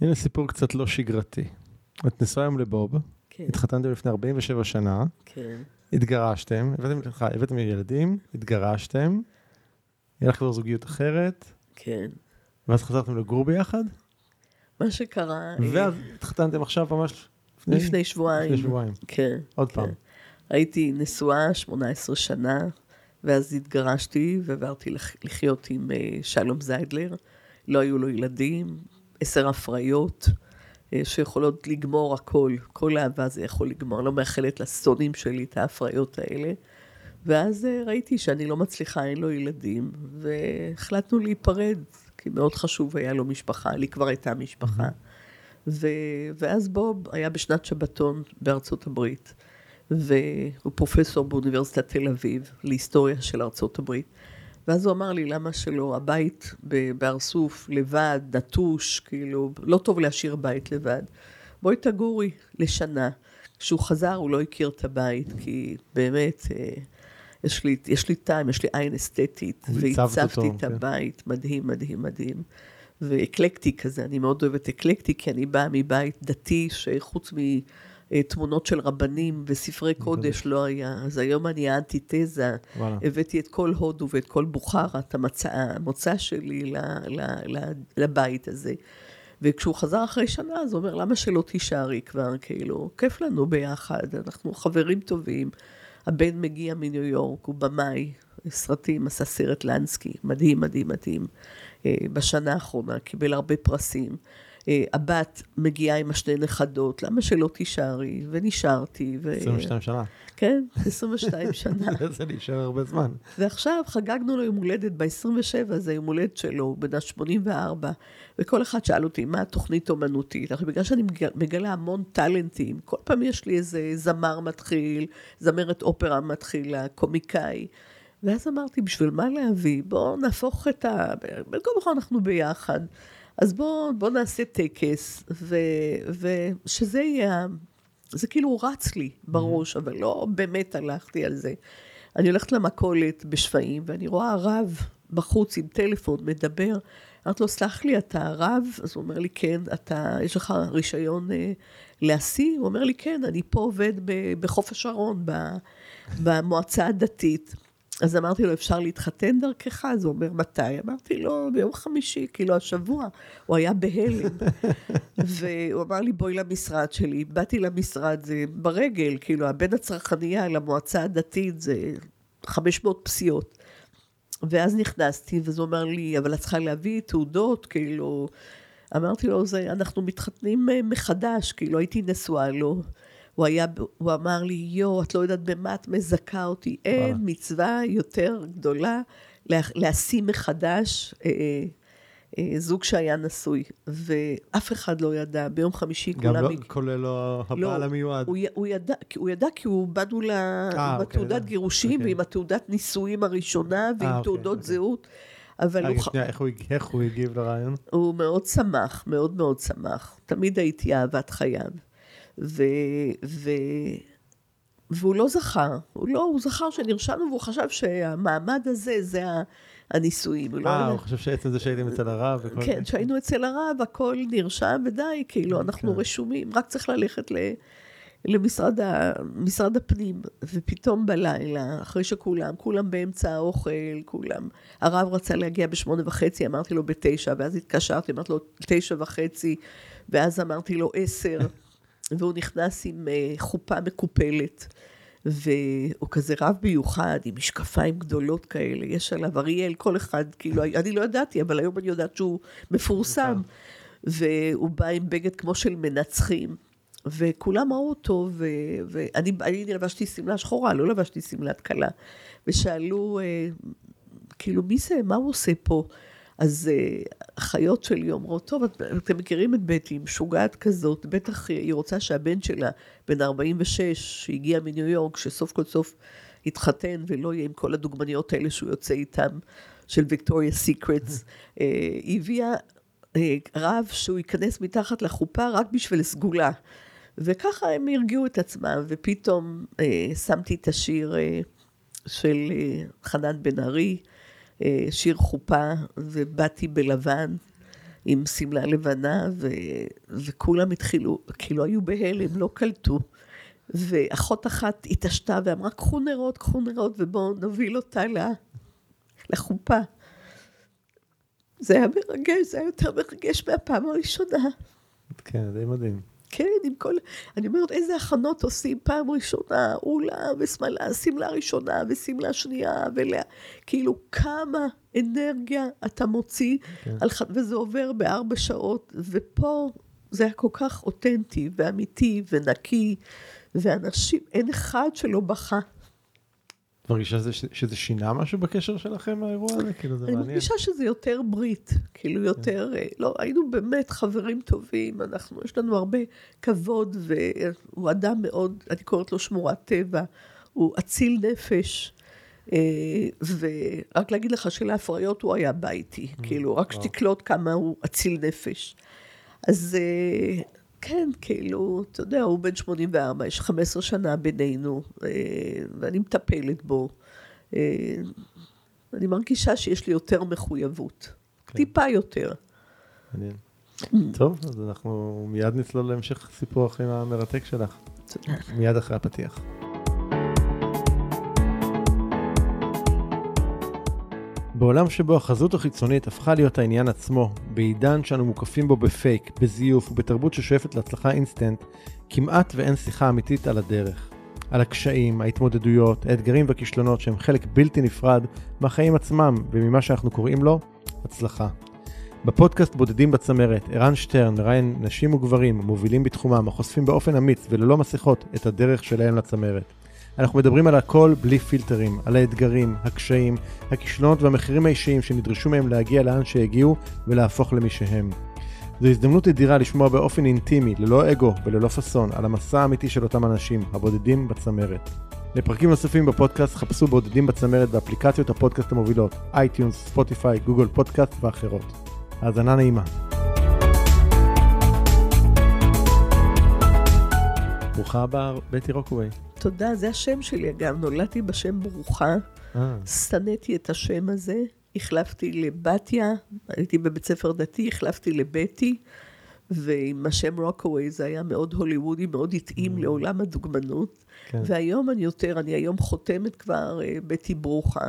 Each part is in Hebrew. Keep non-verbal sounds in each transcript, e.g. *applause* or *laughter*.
הנה סיפור קצת לא שגרתי. את נשואה היום לבוב, כן, התחתנתם לפני 47 שנה, כן, התגרשתם, הבאתם, סליחה, הבאתם ילדים, התגרשתם, היה לך כבר זוגיות אחרת, כן. ואז חזרתם לגור ביחד, מה שקרה... אה, ואז התחתנתם עכשיו ממש לפני, לפני שבועיים. לפני שבועיים. כן. עוד כן. פעם. הייתי נשואה 18 שנה, ואז התגרשתי ועברתי לח- לחיות עם אה, שלום זיידלר. לא היו לו ילדים, עשר הפריות, אה, שיכולות לגמור הכל. כל אהבה זה יכול לגמור. לא מאחלת לשונאים שלי את ההפריות האלה. ואז אה, ראיתי שאני לא מצליחה, אין לו ילדים, והחלטנו להיפרד, כי מאוד חשוב היה לו משפחה, לי כבר הייתה משפחה. ו... ואז בוב היה בשנת שבתון בארצות הברית, והוא פרופסור באוניברסיטת תל אביב להיסטוריה של ארצות הברית. ואז הוא אמר לי, למה שלא, הבית בהר סוף, לבד, נטוש, כאילו, לא טוב להשאיר בית לבד. בואי תגורי לשנה. כשהוא חזר הוא לא הכיר את הבית, כי באמת, אה, יש לי, יש לי טעם, יש לי עין אסתטית, והצבתי את כן. הבית, מדהים, מדהים, מדהים. ואקלקטי כזה, אני מאוד אוהבת אקלקטי, כי אני באה מבית דתי, שחוץ מתמונות של רבנים וספרי קודש לא היה. אז היום אני האנטיתזה. הבאתי את כל הודו ואת כל בוכרה, את המצע, המוצא שלי ל, ל, ל, לבית הזה. וכשהוא חזר אחרי שנה, אז הוא אומר, למה שלא תישארי כבר? כאילו, כיף לנו ביחד, אנחנו חברים טובים. הבן מגיע מניו יורק, הוא במאי, סרטים, עשה סרט לנסקי, מדהים, מדהים, מדהים. אה, בשנה האחרונה, קיבל הרבה פרסים. אה, הבת מגיעה עם השני נכדות, למה שלא תישארי? ונשארתי. ו... 22 שנה. כן, 22 *laughs* שנה. זה להישאר הרבה זמן. ועכשיו חגגנו לו יום הולדת ב-27, זה יום הולדת שלו, הוא בן ה-84, וכל אחד שאל אותי, מה התוכנית אומנותית? עכשיו, בגלל שאני מג- מגלה המון טאלנטים, כל פעם יש לי איזה זמר מתחיל, זמרת אופרה מתחילה, קומיקאי. ואז אמרתי, בשביל מה להביא? בואו נהפוך את ה... כה וכה אנחנו ביחד. אז בואו בוא נעשה טקס, ו... ושזה יהיה... זה כאילו רץ לי בראש, אבל לא באמת הלכתי על זה. אני הולכת למכולת בשפיים, ואני רואה רב בחוץ עם טלפון, מדבר. אמרתי לו, סלח לי, אתה רב? אז הוא אומר לי, כן, אתה, יש לך רישיון אה, להשיא? הוא אומר לי, כן, אני פה עובד ב- בחוף השרון, ב- במועצה הדתית. אז אמרתי לו, אפשר להתחתן דרכך? אז הוא אומר, מתי? אמרתי לו, ביום חמישי, כאילו השבוע. הוא היה בהלם. *laughs* והוא אמר לי, בואי למשרד שלי. באתי למשרד, זה ברגל, כאילו, בין הצרכנייה למועצה הדתית זה 500 פסיעות. ואז נכנסתי, ואז הוא אומר לי, אבל את צריכה להביא תעודות, כאילו... אמרתי לו, זה, אנחנו מתחתנים אה, מחדש, כאילו הייתי נשואה לו. הוא, היה, הוא אמר לי, יו, את לא יודעת במה את מזכה אותי. אין וואלה. מצווה יותר גדולה לה, להשיא מחדש אה, אה, זוג שהיה נשוי. ואף אחד לא ידע, ביום חמישי גם כולם... לא, הג- כולל לא הבעל המיועד. הוא, הוא, ידע, הוא ידע כי הוא באנו לה, עם אוקיי, התעודת ידע. גירושים אוקיי. ועם התעודת נישואים הראשונה ועם אה, אוקיי, תעודות אוקיי. זהות. אבל הוא, שנייה, איך הוא איך הוא הגיב לרעיון? הוא מאוד שמח, מאוד מאוד שמח. תמיד הייתי אהבת חייו. ו... ו... והוא לא זכר, הוא לא, הוא זכר שנרשמנו והוא חשב שהמעמד הזה זה הנישואים. הוא לא אה, הוא חושב שעצם זה שהייתם אצל הרב וכל כן, כשהיינו אצל הרב הכל נרשם ודי, כאילו, אנחנו כן. רשומים, רק צריך ללכת ל... למשרד ה... משרד הפנים, ופתאום בלילה, אחרי שכולם, כולם באמצע האוכל, כולם, הרב רצה להגיע בשמונה וחצי, אמרתי לו בתשע, ואז התקשרתי, אמרתי לו תשע וחצי, ואז אמרתי לו עשר, והוא נכנס עם אה, חופה מקופלת. והוא כזה רב מיוחד, עם משקפיים גדולות כאלה, יש עליו אריאל, כל אחד, כאילו, אני לא ידעתי, אבל היום אני יודעת שהוא מפורסם. והוא בא עם בגד כמו של מנצחים, וכולם ראו אותו, ו- ואני אני לבשתי שמלה שחורה, לא לבשתי שמלת כלה. ושאלו, אה, כאילו, מי זה, מה הוא עושה פה? אז אה, החיות שלי אומרות, טוב, את- אתם מכירים את בטי, משוגעת כזאת, בטח היא רוצה שהבן שלה, בן 46, שהגיע מניו יורק, שסוף כל סוף יתחתן ולא יהיה עם כל הדוגמניות האלה שהוא יוצא איתם, של ויקטוריה סיקרטס, אה, הביאה אה, רב שהוא ייכנס מתחת לחופה רק בשביל סגולה. וככה הם הרגיעו את עצמם, ופתאום אה, שמתי את השיר אה, של אה, חנן בן ארי, אה, שיר חופה, ובאתי בלבן, עם שמלה לבנה, ו, וכולם התחילו, כאילו היו בהלם, לא קלטו. ואחות אחת התעשתה ואמרה, קחו נרות, קחו נרות, ובואו נוביל אותה לחופה. זה היה מרגש, זה היה יותר מרגש מהפעם הראשונה. כן, די מדהים. כן, עם כל... אני אומרת, איזה הכנות עושים פעם ראשונה, אולה ושמאלה, שמלה ראשונה ושמלה שנייה, ולה... כאילו, כמה אנרגיה אתה מוציא, כן. על... וזה עובר בארבע שעות, ופה זה היה כל כך אותנטי ואמיתי ונקי, ואנשים, אין אחד שלא בכה. מרגישה שזה, שזה שינה משהו בקשר שלכם לאירוע הזה? כאילו זה אני מעניין. אני מרגישה שזה יותר ברית, כאילו. יותר, כן. לא, היינו באמת חברים טובים, אנחנו, יש לנו הרבה כבוד, והוא אדם מאוד, אני קוראת לו שמורת טבע, הוא אציל נפש. אה, ורק להגיד לך שלהפריות הוא היה בא איתי, mm, כאילו, רק שתקלוט כמה הוא אציל נפש. אז אה, כן, כאילו, אתה יודע, הוא בן 84, יש 15 שנה בינינו, אה, ואני מטפלת בו. אה, אני מרגישה שיש לי יותר מחויבות. כן. טיפה יותר. מעניין. טוב, אז אנחנו מיד נצלול להמשך סיפור החיים המרתק שלך. מיד אחרי הפתיח. בעולם שבו החזות החיצונית הפכה להיות העניין עצמו, בעידן שאנו מוקפים בו בפייק, בזיוף ובתרבות ששואפת להצלחה אינסטנט, כמעט ואין שיחה אמיתית על הדרך. על הקשיים, ההתמודדויות, האתגרים והכישלונות שהם חלק בלתי נפרד מהחיים עצמם וממה שאנחנו קוראים לו הצלחה. בפודקאסט בודדים בצמרת, ערן שטרן מראיין נשים וגברים מובילים בתחומם החושפים באופן אמיץ וללא מסכות את הדרך שלהם לצמרת. אנחנו מדברים על הכל בלי פילטרים, על האתגרים, הקשיים, הכישלונות והמחירים האישיים שנדרשו מהם להגיע לאן שהגיעו ולהפוך למי שהם. זו הזדמנות אדירה לשמוע באופן אינטימי, ללא אגו וללא פאסון, על המסע האמיתי של אותם אנשים, הבודדים בצמרת. לפרקים נוספים בפודקאסט חפשו בודדים בצמרת באפליקציות הפודקאסט המובילות, אייטיונס, ספוטיפיי, גוגל פודקאסט ואחרות. האזנה נעימה. ברוכה הבאה, בטי רוקווי. תודה, זה השם שלי אגב, נולדתי בשם ברוכה, אה. שנאתי את השם הזה, החלפתי לבתיה, הייתי בבית ספר דתי, החלפתי לבטי, ועם השם רוקווי זה היה מאוד הוליוודי, מאוד התאים mm. לעולם הדוגמנות. כן. והיום אני יותר, אני היום חותמת כבר uh, בטי ברוכה.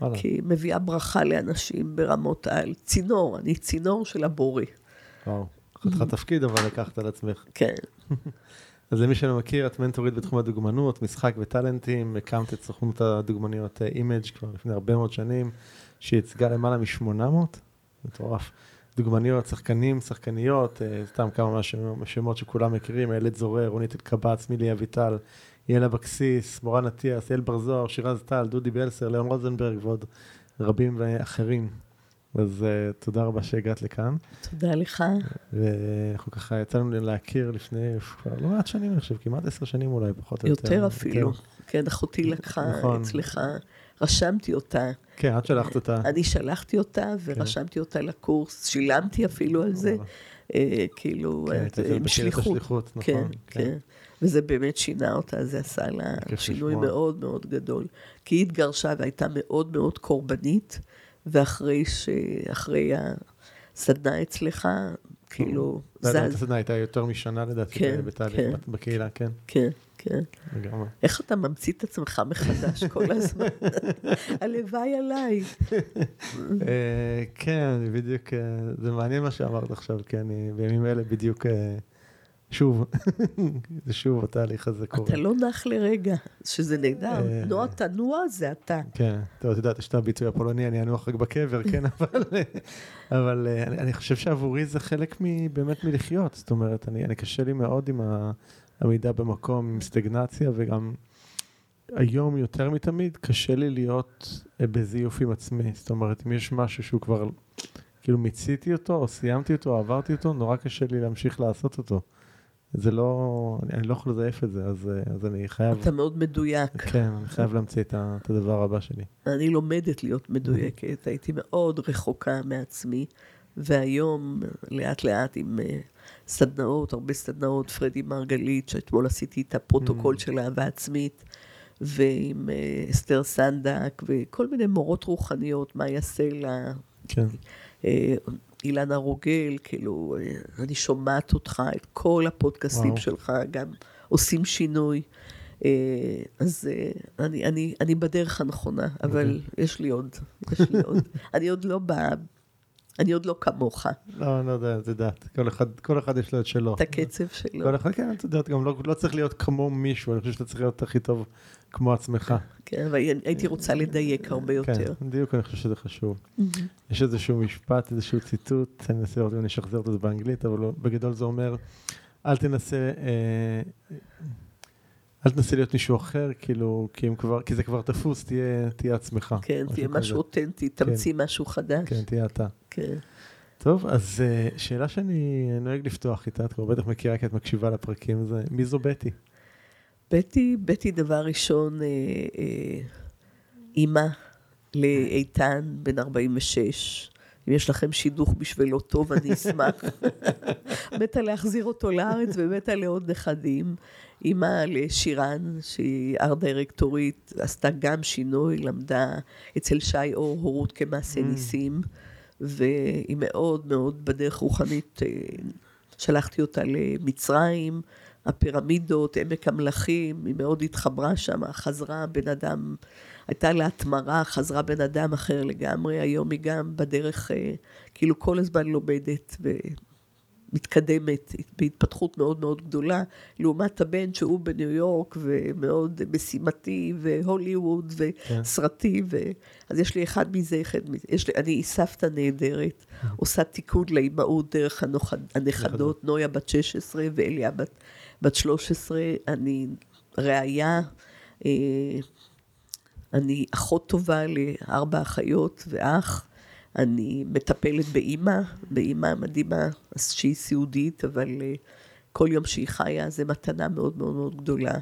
וואלה. כי מביאה ברכה לאנשים ברמות על. צינור, אני צינור של הבורא. וואו, חתיכת תפקיד אבל לקחת על עצמך. כן. *laughs* אז למי שלא מכיר, את מנטורית בתחום הדוגמנות, משחק וטאלנטים, הקמת את סוכנות הדוגמניות אימג' כבר לפני הרבה מאוד שנים, שייצגה למעלה מ-800, מטורף. דוגמניות, שחקנים, שחקניות, אה, סתם כמה מהשמות שכולם מכירים, איילת זורר, רונית אלקבץ, מילי אביטל, יעל אבקסיס, מורן אטיאס, יעל בר זוהר, שירז טל, דודי בלסר, ליאון רוזנברג ועוד רבים ואחרים. אז uh, תודה רבה שהגעת לכאן. תודה לך. ואנחנו ככה יצאנו להכיר לפני לא מעט שנים, אני חושב, כמעט עשר שנים אולי, פחות או יותר. יותר אפילו. כן, כן אחותי לקחה נכון. אצלך, רשמתי אותה. כן, את שלחת אותה. אני שלחתי אותה כן. ורשמתי כן. אותה לקורס, שילמתי אפילו על זה. אה, כאילו, כן, אה, עם שליחות. נכון. כן, כן. וזה באמת שינה אותה, זה עשה לה שינוי מאוד מאוד גדול. כי היא התגרשה והייתה מאוד מאוד קורבנית. ואחרי ש... אחרי הסדנה אצלך, כאילו, זז. הסדנה הייתה יותר משנה לדעתי, כן, בתהליך, כן. בקהילה, כן. כן, כן. לגמרי. איך אתה ממציא את עצמך מחדש כל *laughs* הזמן? הלוואי עליי. אה, כן, בדיוק, אה, זה מעניין מה שאמרת עכשיו, כי אני בימים אלה בדיוק... שוב, *laughs* זה שוב התהליך הזה קורה. אתה לא נח לרגע, שזה נהדר. אה, נוע תנוע זה אתה. כן, טוב, את יודעת, יש את הביטוי הפולני, אני אנוח רק בקבר, כן, *laughs* אבל אה, אני חושב שעבורי זה חלק באמת מלחיות. זאת אומרת, אני קשה לי מאוד עם העמידה במקום, עם סטגנציה, וגם היום יותר מתמיד קשה לי להיות אה, בזיוף עם עצמי. זאת אומרת, אם יש משהו שהוא כבר, כאילו מיציתי אותו, או סיימתי אותו, או עברתי אותו, נורא קשה לי להמשיך לעשות אותו. זה לא, אני, אני לא יכול לזייף את זה, אז, אז אני חייב... אתה מאוד מדויק. כן, אני חייב להמציא את, את הדבר הבא שלי. אני לומדת להיות מדויקת, הייתי מאוד רחוקה מעצמי, והיום, לאט לאט עם אה, סדנאות, הרבה סדנאות, פרדי מרגלית, שאתמול עשיתי את הפרוטוקול mm. של אהבה עצמית, ועם אה, אסתר סנדק, וכל מיני מורות רוחניות, יעשה לה... כן. אילנה רוגל, כאילו, אני שומעת אותך, את כל הפודקאסטים וואו. שלך, גם עושים שינוי. אז אני, אני, אני בדרך הנכונה, אבל okay. אוקיי. יש לי עוד, יש לי עוד. *laughs* אני עוד לא באה אני עוד לא כמוך. לא, אני לא יודע, את יודעת, כל אחד, כל אחד יש לו את שלו. את הקצב שלו. כל אחד, כן, את יודעת, גם לא, לא צריך להיות כמו מישהו, אני חושב שאתה צריך להיות הכי טוב כמו עצמך. כן, אבל הייתי רוצה לדייק הרבה כן, יותר. כן, דיוק, אני חושב שזה חשוב. יש איזשהו משפט, איזשהו ציטוט, אני אנסה לראות אם אני אשחזר את זה באנגלית, אבל בגדול זה אומר, אל תנסה... אה, אל תנסה להיות מישהו אחר, כאילו, כי, כבר, כי זה כבר תפוס, תהיה, תהיה עצמך. כן, תהיה משהו אותנטי, תמציא כן. משהו חדש. כן, תהיה אתה. כן. טוב, אז uh, שאלה שאני נוהג לפתוח איתה, את כבר בטח מכירה כי את מקשיבה לפרקים, זה מי זו בטי? בטי, בטי דבר ראשון, אה, אה, אימא לאיתן, בן 46. אם יש לכם שידוך בשבילו טוב, אני אשמח. *laughs* מתה להחזיר אותו לארץ ומתה לעוד נכדים. אימא לשירן, שהיא ארט דירקטורית, עשתה גם שינוי, למדה אצל שי אור הורות כמעשה mm. ניסים, והיא מאוד מאוד בדרך רוחנית, אה, שלחתי אותה למצרים, הפירמידות, עמק המלכים, היא מאוד התחברה שם, חזרה בן אדם, הייתה לה התמרה, חזרה בן אדם אחר לגמרי, היום היא גם בדרך, אה, כאילו כל הזמן לומדת מתקדמת, בהתפתחות מאוד מאוד גדולה, לעומת הבן שהוא בניו יורק ומאוד משימתי והוליווד וסרטי, ו... אז יש לי אחד מזה, אחד מזה. יש לי, אני סבתא נהדרת, עושה תיקון לאימהות דרך הנוכד, הנכדות, נויה בת 16 ואליה בת, בת 13, אני ראיה, אה, אני אחות טובה לארבע אחיות ואח. אני מטפלת באימא, באימא מדהימה שהיא סיעודית, אבל אה, כל יום שהיא חיה זה מתנה מאוד מאוד מאוד גדולה.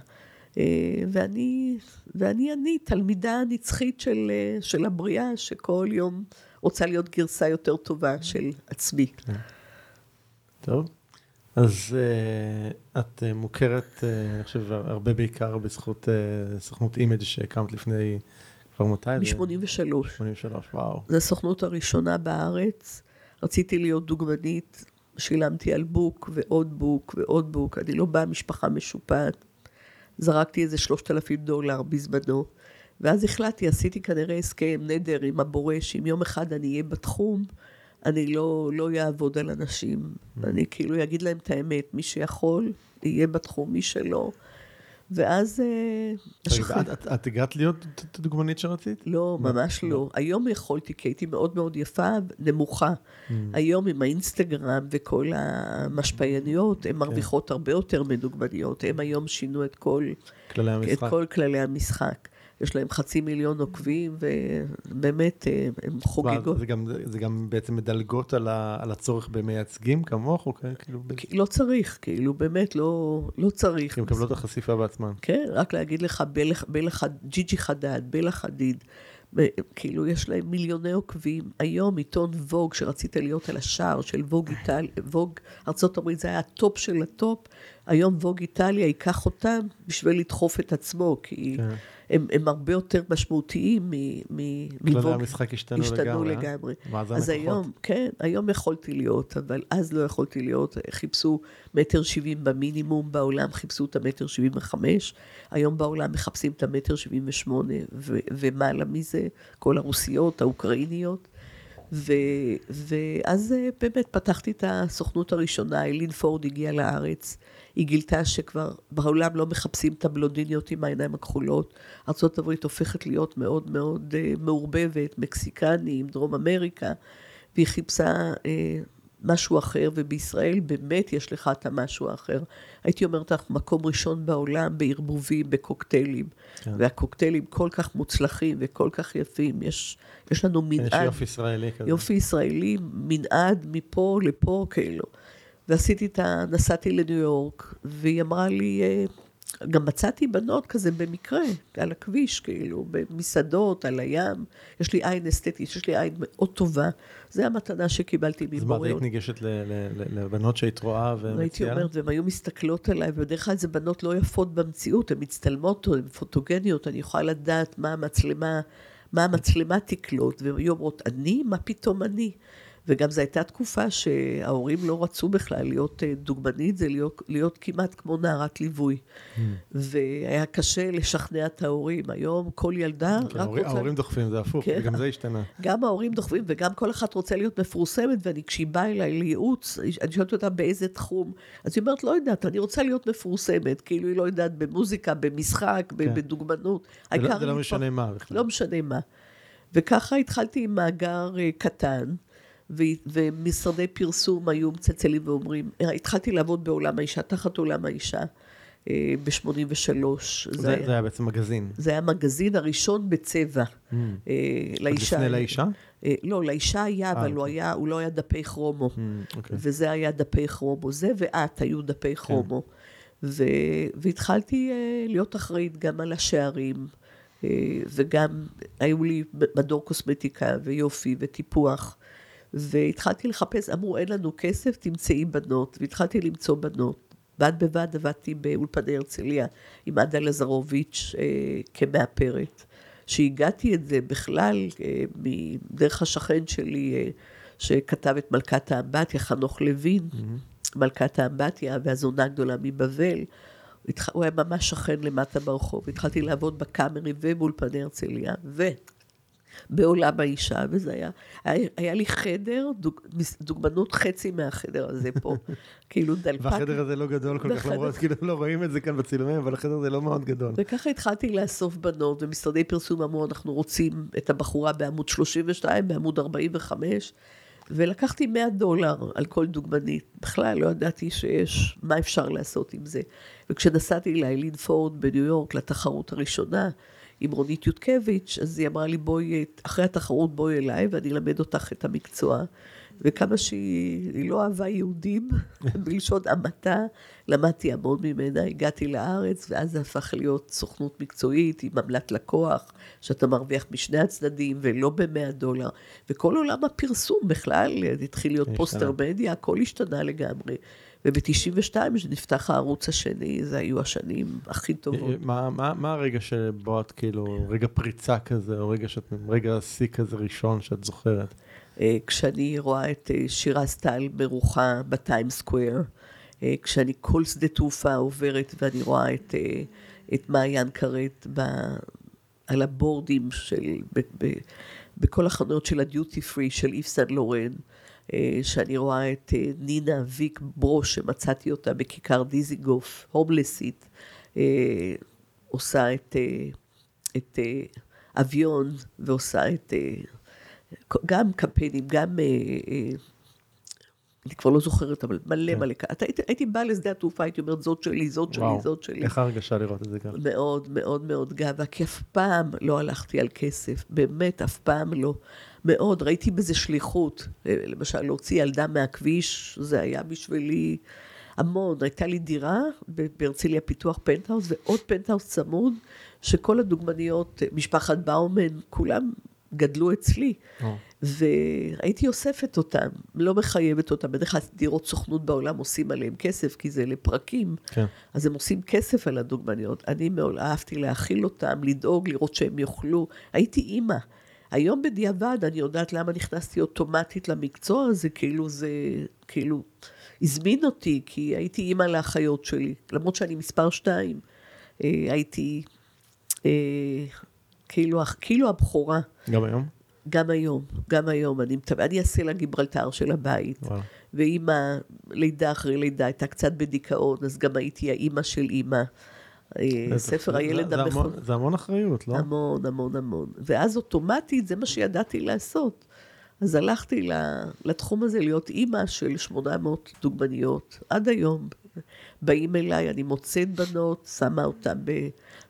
אה, ואני, ואני אני, תלמידה נצחית של, של הבריאה, שכל יום רוצה להיות גרסה יותר טובה של עצמי. כן. טוב, אז אה, את אה, מוכרת, אה, אני חושב, הרבה בעיקר בזכות אה, סוכנות אימג' שהקמת לפני כבר מתי זה? מ-83. 83, וואו. זו הסוכנות הראשונה בארץ. רציתי להיות דוגמנית, שילמתי על בוק ועוד בוק ועוד בוק. אני לא באה משפחה משופעת. זרקתי איזה שלושת אלפים דולר בזמנו. ואז החלטתי, עשיתי כנראה הסכם, נדר עם הבורא, שאם יום אחד אני אהיה בתחום, אני לא, לא אעבוד על אנשים. Mm. אני כאילו אגיד להם את האמת, מי שיכול, יהיה בתחום, מי שלא. ואז... אה, את הגעת להיות דוגמנית שרצית? לא, ממש לא. היום יכולתי, כי הייתי מאוד מאוד יפה, נמוכה. Mm. היום עם האינסטגרם וכל המשפיעניות, הן כן. מרוויחות הרבה יותר מדוגמניות. הם היום שינו את כל... כללי המשחק. את כל כללי המשחק. יש להם חצי מיליון עוקבים, ובאמת, אה, הם חוגגות. זה גם, זה גם בעצם מדלגות על, ה, על הצורך במייצגים כמוך, או כאילו... לא צריך, כאילו, באמת, לא, לא צריך. הם מקבלות את החשיפה בעצמן. כן, רק להגיד לך, ג'יג'י חדד, בלה חדיד, כאילו, יש להם מיליוני עוקבים. היום עיתון ווג, שרצית להיות על השער של ווג איטליה, ווג ארה"ב, זה היה הטופ של הטופ. היום ווג איטליה ייקח אותם בשביל לדחוף את עצמו, כי... כן. הם, הם הרבה יותר משמעותיים מלווג. כללי המשחק השתנו, השתנו לגמרי. לגמרי. אז היום, כן, היום יכולתי להיות, אבל אז לא יכולתי להיות. חיפשו מטר שבעים במינימום, בעולם חיפשו את המטר שבעים וחמש, היום בעולם מחפשים את המטר שבעים ושמונה, ומעלה מזה, כל הרוסיות, האוקראיניות. ו, ואז אה, באמת פתחתי את הסוכנות הראשונה, אלין פורד הגיעה לארץ. היא גילתה שכבר בעולם לא מחפשים את הבלונדיניות עם העיניים הכחולות. ארה"ב הופכת להיות מאוד מאוד uh, מעורבבת, מקסיקנים, דרום אמריקה, והיא חיפשה uh, משהו אחר, ובישראל באמת יש לך את המשהו האחר. הייתי אומרת לך, מקום ראשון בעולם בערבובים, בקוקטיילים. כן. והקוקטיילים כל כך מוצלחים וכל כך יפים. יש, יש לנו מנעד. יש יופי ישראלי כזה. יופי ישראלי, מנעד מפה לפה, כאילו. ועשיתי את ה... נסעתי לניו יורק, והיא אמרה לי, אה, גם מצאתי בנות כזה במקרה, על הכביש, כאילו, במסעדות, על הים. יש לי עין אסתטית, יש לי עין מאוד טובה. זו המתנה שקיבלתי מבורא. אז מה, היית ניגשת לבנות שהיית רואה ומציעה? הייתי אומרת, והן היו מסתכלות עליי, ובדרך כלל זה בנות לא יפות במציאות, הן מצטלמות, הן פוטוגניות, אני יכולה לדעת מה המצלמה, מה המצלמה תקלוט, והן היו אומרות, אני? מה פתאום אני? וגם זו הייתה תקופה שההורים לא רצו בכלל להיות אה, דוגמנית, זה להיות, להיות כמעט כמו נערת ליווי. Mm. והיה קשה לשכנע את ההורים. היום כל ילדה כן, רק ההורים, רוצה... ההורים דוחפים, זה הפוך, כן. גם זה השתנה. גם ההורים דוחפים, וגם כל אחת רוצה להיות מפורסמת, ואני, כשהיא באה אליי לייעוץ, אני שואלת אותה באיזה תחום. אז היא אומרת, לא יודעת, אני רוצה להיות מפורסמת. כאילו היא לא יודעת במוזיקה, במשחק, כן. בדוגמנות. זה, לא, זה לא משנה מה בכלל. לא משנה מה. וככה התחלתי עם מאגר אה, קטן. ומשרדי פרסום היו מצלצלים ואומרים, התחלתי לעבוד בעולם האישה, תחת עולם האישה. אה, ב-83. זה, זה, היה, זה היה בעצם מגזין. זה היה המגזין הראשון בצבע mm. אה, לאישה. לפני לאישה? אה, לא, לאישה היה, אבל הוא, היה, הוא לא היה דפי כרומו. Mm, okay. וזה היה דפי כרומו. זה ואת היו דפי כן. כרומו. ו, והתחלתי להיות אחראית גם על השערים, וגם היו לי מדור קוסמטיקה ויופי וטיפוח. והתחלתי לחפש, אמרו, אין לנו כסף, תמצאי בנות. והתחלתי למצוא בנות. בד בבד עבדתי באולפני הרצליה עם עדה לזרוביץ' אה, כמאפרת. שהגעתי את זה בכלל אה, מדרך השכן שלי, אה, שכתב את מלכת האמבטיה, חנוך לוין, mm-hmm. מלכת האמבטיה והזונה הגדולה מבבל. הוא היה ממש שכן למטה ברחוב. התחלתי לעבוד בקאמרי ובאולפני הרצליה, ו... בעולם האישה, וזה היה, היה, היה לי חדר, דוג, דוגמנות חצי מהחדר הזה פה, *laughs* כאילו דלפק. והחדר הזה לא גדול כל כך, למרות, כאילו לא רואים את זה כאן בצילומים, אבל החדר הזה לא מאוד גדול. וככה התחלתי לאסוף בנות, ומשרדי פרסום אמרו, אנחנו רוצים את הבחורה בעמוד 32, בעמוד 45, ולקחתי 100 דולר על כל דוגמנית. בכלל לא ידעתי שיש, מה אפשר לעשות עם זה. וכשנסעתי לאיילין פורד בניו יורק, לתחרות הראשונה, עם רונית יודקביץ', אז היא אמרה לי, בואי, אחרי התחרות בואי אליי ואני אלמד אותך את המקצוע. וכמה שהיא לא אהבה יהודים, *laughs* בלשון המעטה, למדתי המון ממנה, הגעתי לארץ, ואז זה הפך להיות סוכנות מקצועית עם עמלת לקוח, שאתה מרוויח משני הצדדים, ולא במאה דולר. וכל עולם הפרסום בכלל התחיל להיות פוסטר מדיה, הכל השתנה לגמרי. וב-92, כשנפתח הערוץ השני, זה היו השנים הכי טובות. מה, מה, מה הרגע שבו את כאילו, רגע פריצה כזה, או רגע, שאת, רגע שיא כזה ראשון שאת זוכרת? אה, כשאני רואה את אה, שירה סטל מרוחה בטיים סקוויר, אה, כשאני כל שדה תעופה עוברת ואני רואה את, את מעיין כרת ב, על הבורדים של, ב, ב, בכל החנויות של הדיוטי פרי של איף סן לורן, שאני רואה את נינה ויק ברוש, שמצאתי אותה בכיכר דיזיגוף, הומלסית, עושה את, את אביון ועושה את גם קמפיינים, גם... אה, אה, אני כבר לא זוכרת, אבל מלא כן. מלא, אתה, הייתי, הייתי באה לשדה התעופה, הייתי אומרת, זאת שלי, זאת שלי, וואו, זאת שלי. איך ההרגשה לראות את זה ככה? מאוד, מאוד מאוד גאווה, כי אף פעם לא הלכתי על כסף, באמת, אף פעם לא. מאוד, ראיתי בזה שליחות. אה, למשל, להוציא ילדה מהכביש, זה היה בשבילי המון. הייתה לי דירה בהרצליה פיתוח פנטהאוס, ועוד פנטהאוס צמוד, שכל הדוגמניות, משפחת באומן, כולם גדלו אצלי. והייתי אוספת אותם, לא מחייבת אותם. בדרך כלל דירות סוכנות בעולם עושים עליהם כסף, כי זה לפרקים. כן. אז הם עושים כסף על הדוגמניות. אני מאוד אהבתי להאכיל אותם, לדאוג, לראות שהם יאכלו. הייתי אימא. היום בדיעבד אני יודעת למה נכנסתי אוטומטית למקצוע הזה, כאילו זה, כאילו, הזמין אותי, כי הייתי אימא לאחיות שלי. למרות שאני מספר שתיים, אה, הייתי... אה, כאילו, כאילו הבכורה. גם היום? גם היום, גם היום. אני, אני אעשה לה גיברלטר של הבית. וואו. ואימא, לידה אחרי לידה, הייתה קצת בדיכאון, אז גם הייתי האימא של אימא. אה, ספר הילד המכון. זה המון אחריות, לא? המון, המון, המון. ואז אוטומטית, זה מה שידעתי לעשות. אז הלכתי לתחום הזה להיות אימא של 800 דוגמניות, עד היום. באים אליי, אני מוצאת בנות, שמה אותן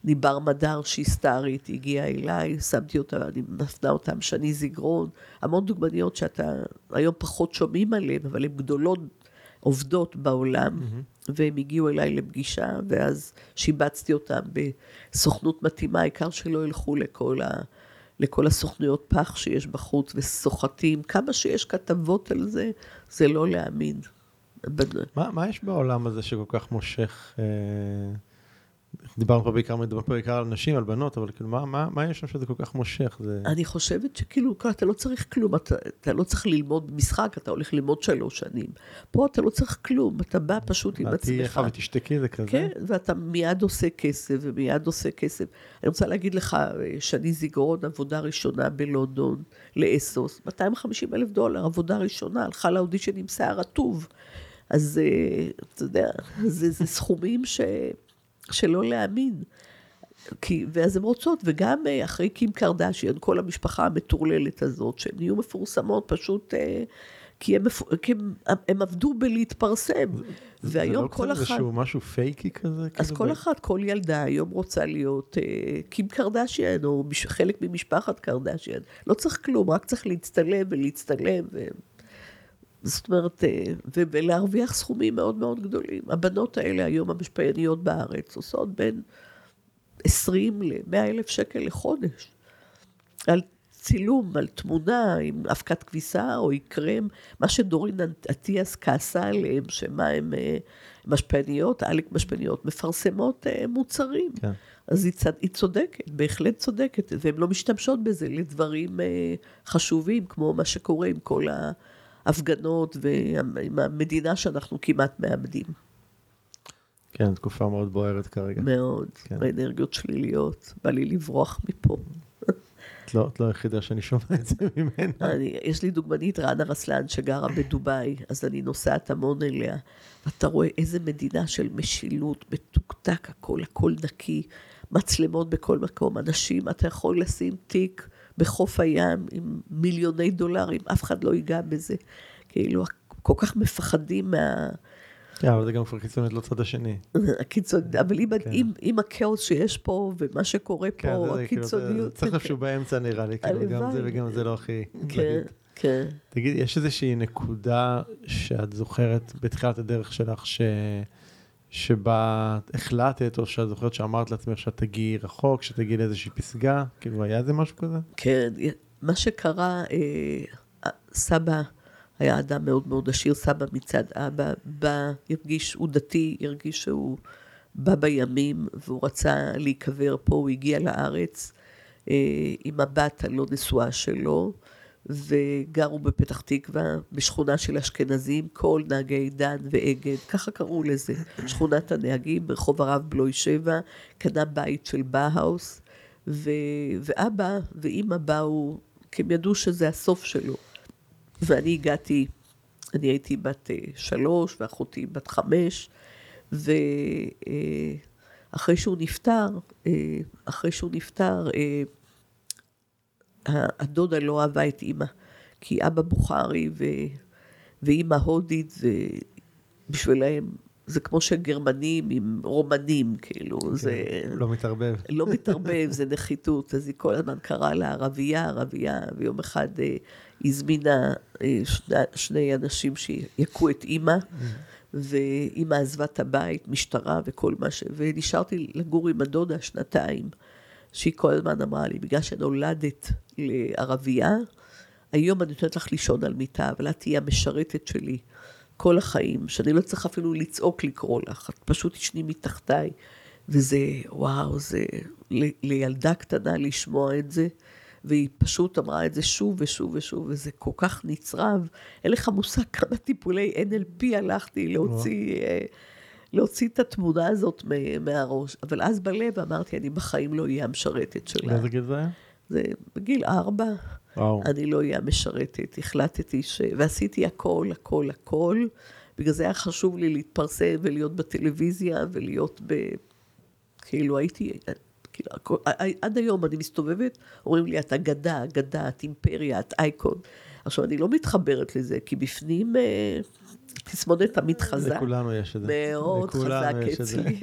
בניבר מדר שהסתרית, הגיעה אליי, שמתי אותה, אני מפנה אותן, שני זיגרון, המון דוגמניות שאתה היום פחות שומעים עליהן, אבל הן גדולות, עובדות בעולם, mm-hmm. והן הגיעו אליי לפגישה, ואז שיבצתי אותן בסוכנות מתאימה, העיקר שלא ילכו לכל ה... לכל הסוכנויות פח שיש בחוץ וסוחטים, כמה שיש כתבות על זה, זה לא להאמין. מה, מה יש בעולם הזה שכל כך מושך, אה, דיברנו פה בעיקר, בעיקר על נשים, על בנות, אבל כאילו, מה, מה, מה יש שם שזה כל כך מושך? זה... אני חושבת שכאילו, אתה לא צריך כלום, אתה, אתה לא צריך ללמוד משחק, אתה הולך ללמוד שלוש שנים. פה אתה לא צריך כלום, אתה בא פשוט עם עצמך. תהיי לך ותשתקי, זה כזה. כן, ואתה מיד עושה כסף, ומיד עושה כסף. אני רוצה להגיד לך, שני זיגרון, עבודה ראשונה בלונדון, לאסוס, 250 אלף דולר, עבודה ראשונה, הלכה לאודישן עם שיער רטוב. אז אה, אתה יודע, זה, זה סכומים ש... שלא להאמין. כי, ואז הן רוצות, וגם אה, אחרי קים קרדשיאן, כל המשפחה המטורללת הזאת, שהן נהיו מפורסמות פשוט אה, כי הם, כי הם, הם עבדו בלהתפרסם. והיום לא כל אחת... זה לא קצת איזשהו משהו פייקי כזה? אז כל ב... אחת, כל ילדה היום רוצה להיות אה, קים קרדשיאן, או מש, חלק ממשפחת קרדשיאן. לא צריך כלום, רק צריך להצטלם ולהצטלם. ו... זאת אומרת, אה, ולהרוויח סכומים מאוד מאוד גדולים. הבנות האלה היום המשפיעניות בארץ עושות בין 20 ל-100 אלף שקל לחודש. על צילום, על תמונה עם אבקת כביסה או איקרם, מה שדורין אטיאס כעסה עליהם, שמה הם אה, משפיעניות, עלק משפיעניות, מפרסמות אה, מוצרים. כן. אז היא, צד, היא צודקת, בהחלט צודקת, והן לא משתמשות בזה לדברים חשובים, כמו מה שקורה עם כל ה... ההפגנות ועם המדינה שאנחנו כמעט מאבדים. כן, תקופה מאוד בוערת כרגע. מאוד, כן. אנרגיות שליליות, בא לי לברוח מפה. את לא, את לא היחידה שאני שומע את זה ממנה. אני, יש לי דוגמנית, רנה רסלן, שגרה בדובאי, אז אני נוסעת המון אליה, ואתה רואה איזה מדינה של משילות, מתוקתק, הכל, הכל נקי, מצלמות בכל מקום, אנשים, אתה יכול לשים תיק בחוף הים עם מיליוני דולרים, אף אחד לא ייגע בזה. כאילו, כל כך מפחדים מה... כן, אבל זה גם כבר קיצונית לא צד השני. הקיצונית, אבל עם, כן. עם, עם הכאוס שיש פה ומה שקורה כן, פה, זה, כאילו, הקיצוניות... צריך איפשהו באמצע נראה לי, כאילו, גם זה וגם זה לא הכי... כן, כן. תגידי, יש איזושהי נקודה שאת זוכרת בתחילת הדרך שלך, ש... שבה החלטת, או שאת זוכרת שאמרת לעצמך שאת תגיעי רחוק, שתגיעי לאיזושהי פסגה? כאילו, היה איזה משהו כזה? כן, מה שקרה, אה, סבא היה אדם מאוד מאוד עשיר, סבא מצד אבא, בא, הרגיש, הוא דתי, הרגיש שהוא בא בימים, והוא רצה להיקבר פה, הוא הגיע לארץ אה, עם הבת הלא נשואה שלו. וגרו בפתח תקווה, בשכונה של אשכנזים, כל נהגי דן ואגד, ככה קראו לזה, שכונת הנהגים, ברחוב הרב בלוי שבע, קנה בית של באהאוס, ו... ואבא ואימא באו, כי הם ידעו שזה הסוף שלו. ואני הגעתי, אני הייתי בת אה, שלוש, ואחותי בת חמש, ואחרי אה, שהוא נפטר, אה, אחרי שהוא נפטר, הדודה לא אהבה את אימא, כי אבא בוכרי ו... ואימא הודית, ובשבילם זה כמו שגרמנים עם רומנים, כאילו, כן, זה... לא מתערבב. לא מתערבב, זה נחיתות. אז היא כל הזמן קראה לה ערבייה, ערבייה, ויום אחד אה, הזמינה אה, שני, שני אנשים שיכו את אימא, mm-hmm. ואימא עזבה את הבית, משטרה וכל מה ש... ונשארתי לגור עם הדודה שנתיים. שהיא כל הזמן אמרה לי, בגלל שנולדת לערבייה, היום אני נותנת לך לישון על מיטה, אבל את תהיי המשרתת שלי כל החיים, שאני לא צריך אפילו לצעוק לקרוא לך, את פשוט תשני מתחתיי. וזה, וואו, זה ל, לילדה קטנה לשמוע את זה, והיא פשוט אמרה את זה שוב ושוב ושוב, וזה כל כך נצרב. אין לך מושג כמה טיפולי NLP הלכתי להוציא... להוציא את התמונה הזאת מהראש. אבל אז בלב אמרתי, אני בחיים לא אהיה המשרתת שלה. באיזה גיל זה היה? זה בגיל ארבע. וואו. אני לא אהיה המשרתת. החלטתי ש... ועשיתי הכל, הכל, הכל. בגלל זה היה חשוב לי להתפרסם ולהיות בטלוויזיה ולהיות ב... כאילו הייתי... כאילו, עד היום אני מסתובבת, אומרים לי, את אגדה, אגדה, את אימפריה, את אייקון. עכשיו, אני לא מתחברת לזה, כי בפנים... תסמונת תמיד חזק. לכולנו יש את זה. מאוד חזק אצלי.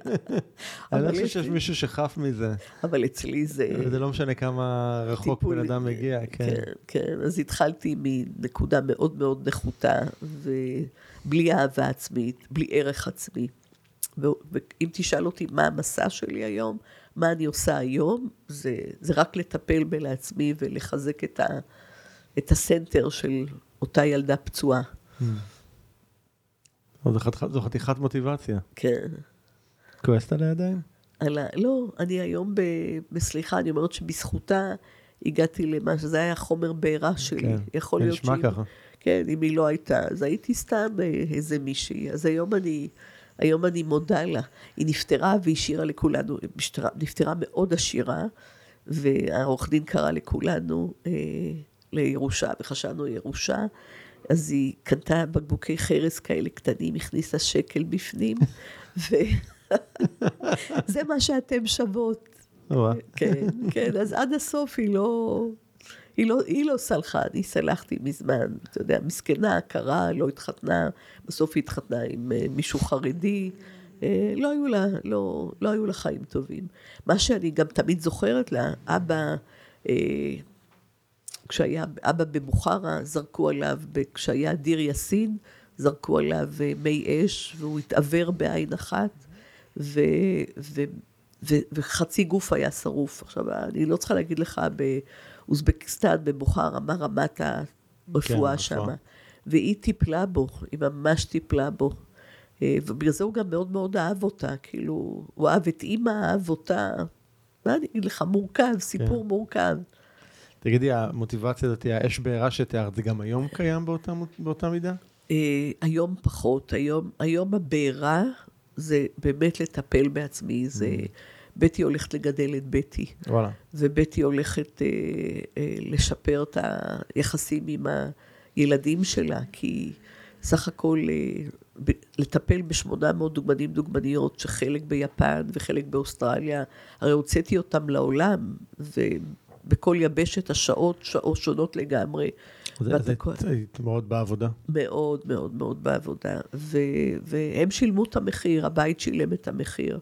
*laughs* אני לא חושב שיש מישהו שחף מזה. אבל אצלי זה... וזה לא משנה כמה רחוק בן אדם מגיע, כן. כן, כן. אז התחלתי מנקודה מאוד מאוד נחותה, ובלי אהבה עצמית, בלי ערך עצמי. ואם תשאל אותי מה המסע שלי היום, מה אני עושה היום, זה, זה רק לטפל בלעצמי ולחזק את, ה, את הסנטר של אותה ילדה פצועה. זו חתיכת מוטיבציה. כן. כועסת עליה עדיין? לא, אני היום, ב... בסליחה, אני אומרת שבזכותה הגעתי למה שזה היה חומר בעירה שלי. כן, יכול להיות נשמע שאם- ככה. כן, אם היא לא הייתה, אז הייתי סתם אה, איזה מישהי. אז היום אני, היום אני מודה לה. היא נפטרה והשאירה לכולנו, נפטרה, נפטרה מאוד עשירה, והעורך דין קרא לכולנו אה, לירושה, וחשבנו ירושה. אז היא קנתה בקבוקי חרס כאלה קטנים, הכניסה שקל בפנים, וזה *laughs* מה שאתם שוות. כן, כן, אז עד הסוף היא לא... היא לא, היא לא סלחה, אני סלחתי מזמן, אתה יודע, מסכנה, קרה, לא התחתנה, בסוף היא התחתנה עם אה, מישהו חרדי, אה, לא היו לה, לא, לא היו לה חיים טובים. מה שאני גם תמיד זוכרת לה, אבא, אה, כשהיה אבא בבוכרה, זרקו עליו, כשהיה דיר יאסין, זרקו עליו אה, מי אש, והוא התעוור בעין אחת, ו, ו, ו, וחצי גוף היה שרוף. עכשיו, אני לא צריכה להגיד לך, באוזבקיסטן, בבוכרה, מה רמת הרפואה כן, שם. והיא טיפלה בו, היא ממש טיפלה בו. אה, ובגלל זה הוא גם מאוד מאוד אהב אותה, כאילו, הוא אהב את אימא, אהב אותה. מה אני אגיד לך, מורכב, סיפור כן. מורכב. תגידי, המוטיבציה הזאת, האש בעירה שתיארת, זה גם היום קיים באותה, באותה מידה? אה, היום פחות, היום, היום הבעירה זה באמת לטפל בעצמי, זה... בטי הולכת לגדל את בטי, וואלה. ובטי הולכת אה, אה, לשפר את היחסים עם הילדים שלה, כי סך הכל אה, ב- לטפל ב-800 דוגמנים דוגמניות, שחלק ביפן וחלק באוסטרליה, הרי הוצאתי אותם לעולם, ובכל יבשת השעות שעות שונות לגמרי. אז היית כל- מאוד בעבודה. מאוד מאוד מאוד בעבודה, ו, והם שילמו את המחיר, הבית שילם את המחיר,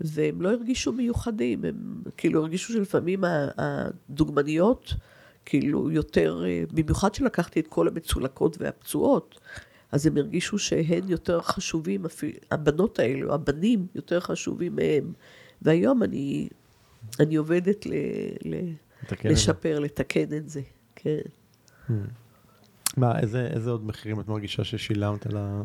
והם לא הרגישו מיוחדים, הם כאילו הרגישו שלפעמים הדוגמניות, כאילו יותר, אה, במיוחד שלקחתי את כל המצולקות והפצועות, אז הם הרגישו שהן יותר חשובים, הבנות האלו, הבנים יותר חשובים מהם. והיום אני, אני עובדת ל, ל, לתקן את. לשפר, לתקן את זה, כן. מה, איזה, איזה עוד מחירים את מרגישה ששילמת על, ה,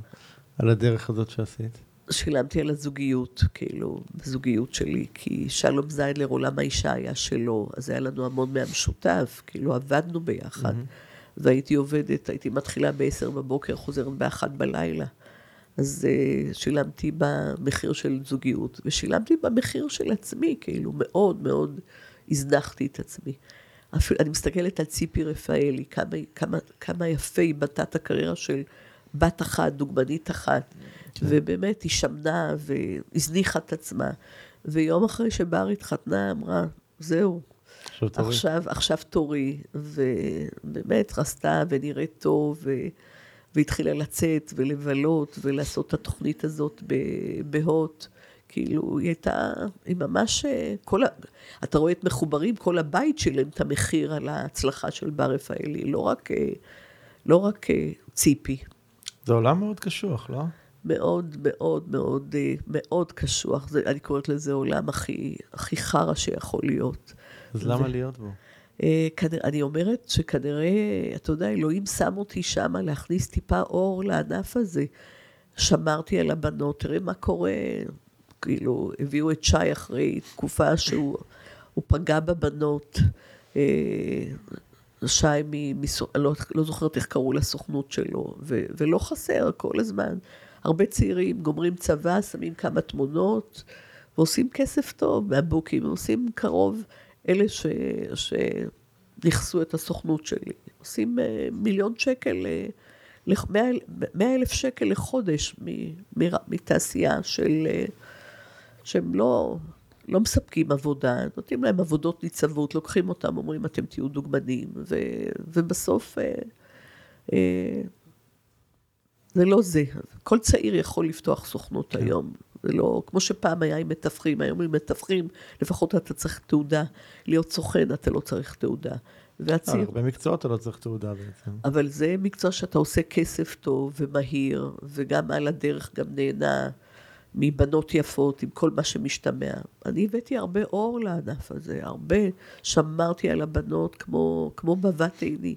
על הדרך הזאת שעשית? שילמתי על הזוגיות, כאילו, בזוגיות שלי, כי שלום זיידלר, עולם האישה היה שלו, אז היה לנו המון מהמשותף, כאילו, עבדנו ביחד. והייתי עובדת, הייתי מתחילה ב-10 בבוקר, חוזרת ב-1 בלילה. אז uh, שילמתי במחיר של זוגיות, ושילמתי במחיר של עצמי, כאילו, מאוד מאוד הזנחתי את עצמי. אפילו, אני מסתכלת על ציפי רפאלי, כמה, כמה, כמה יפה היא בנתה את הקריירה של בת אחת, דוגמנית אחת, ובאמת היא שמנה והזניחה את עצמה. ויום אחרי שבר התחתנה, אמרה, זהו, עכשיו תורי. עכשיו, עכשיו תורי, ובאמת רצתה ונראית טוב, ו... והתחילה לצאת ולבלות ולעשות את התוכנית הזאת בהוט. כאילו, היא הייתה, היא ממש, אה, כל ה... אתה רואה את מחוברים, כל הבית שילם את המחיר על ההצלחה של בר רפאלי, לא רק, אה, לא רק אה, ציפי. זה עולם מאוד קשוח, לא? מאוד מאוד מאוד מאוד קשוח, זה, אני קוראת לזה עולם הכי, הכי חרא שיכול להיות. אז למה להיות בו? אני אומרת שכנראה, אתה יודע, אלוהים שם אותי שם להכניס טיפה אור לענף הזה. שמרתי על הבנות, תראה מה קורה, כאילו, הביאו את שי אחרי תקופה שהוא הוא פגע בבנות. אה, שי, מ, אני לא, לא זוכרת איך קראו לסוכנות שלו, ו, ולא חסר כל הזמן. הרבה צעירים גומרים צבא, שמים כמה תמונות, ועושים כסף טוב מהבוקים, עושים קרוב, אלה ש, שנכסו את הסוכנות שלי, עושים אה, מיליון שקל, אה, מאה אל- מאה אלף שקל לחודש מתעשייה של, שהם לא, לא מספקים עבודה, נותנים להם עבודות ניצבות, לוקחים אותם, אומרים אתם תהיו דוגמנים, ו, ובסוף אה, אה, זה לא זה. כל צעיר יכול לפתוח סוכנות כן. היום. זה לא, כמו שפעם היה עם מתווכים, היום עם מתווכים, לפחות אתה צריך תעודה. להיות סוכן, אתה לא צריך תעודה. והצעיר, הרבה מקצועות אתה לא צריך תעודה בעצם. אבל זה מקצוע שאתה עושה כסף טוב ומהיר, וגם על הדרך גם נהנה מבנות יפות, עם כל מה שמשתמע. אני הבאתי הרבה אור לענף הזה, הרבה שמרתי על הבנות כמו, כמו בבת עיני,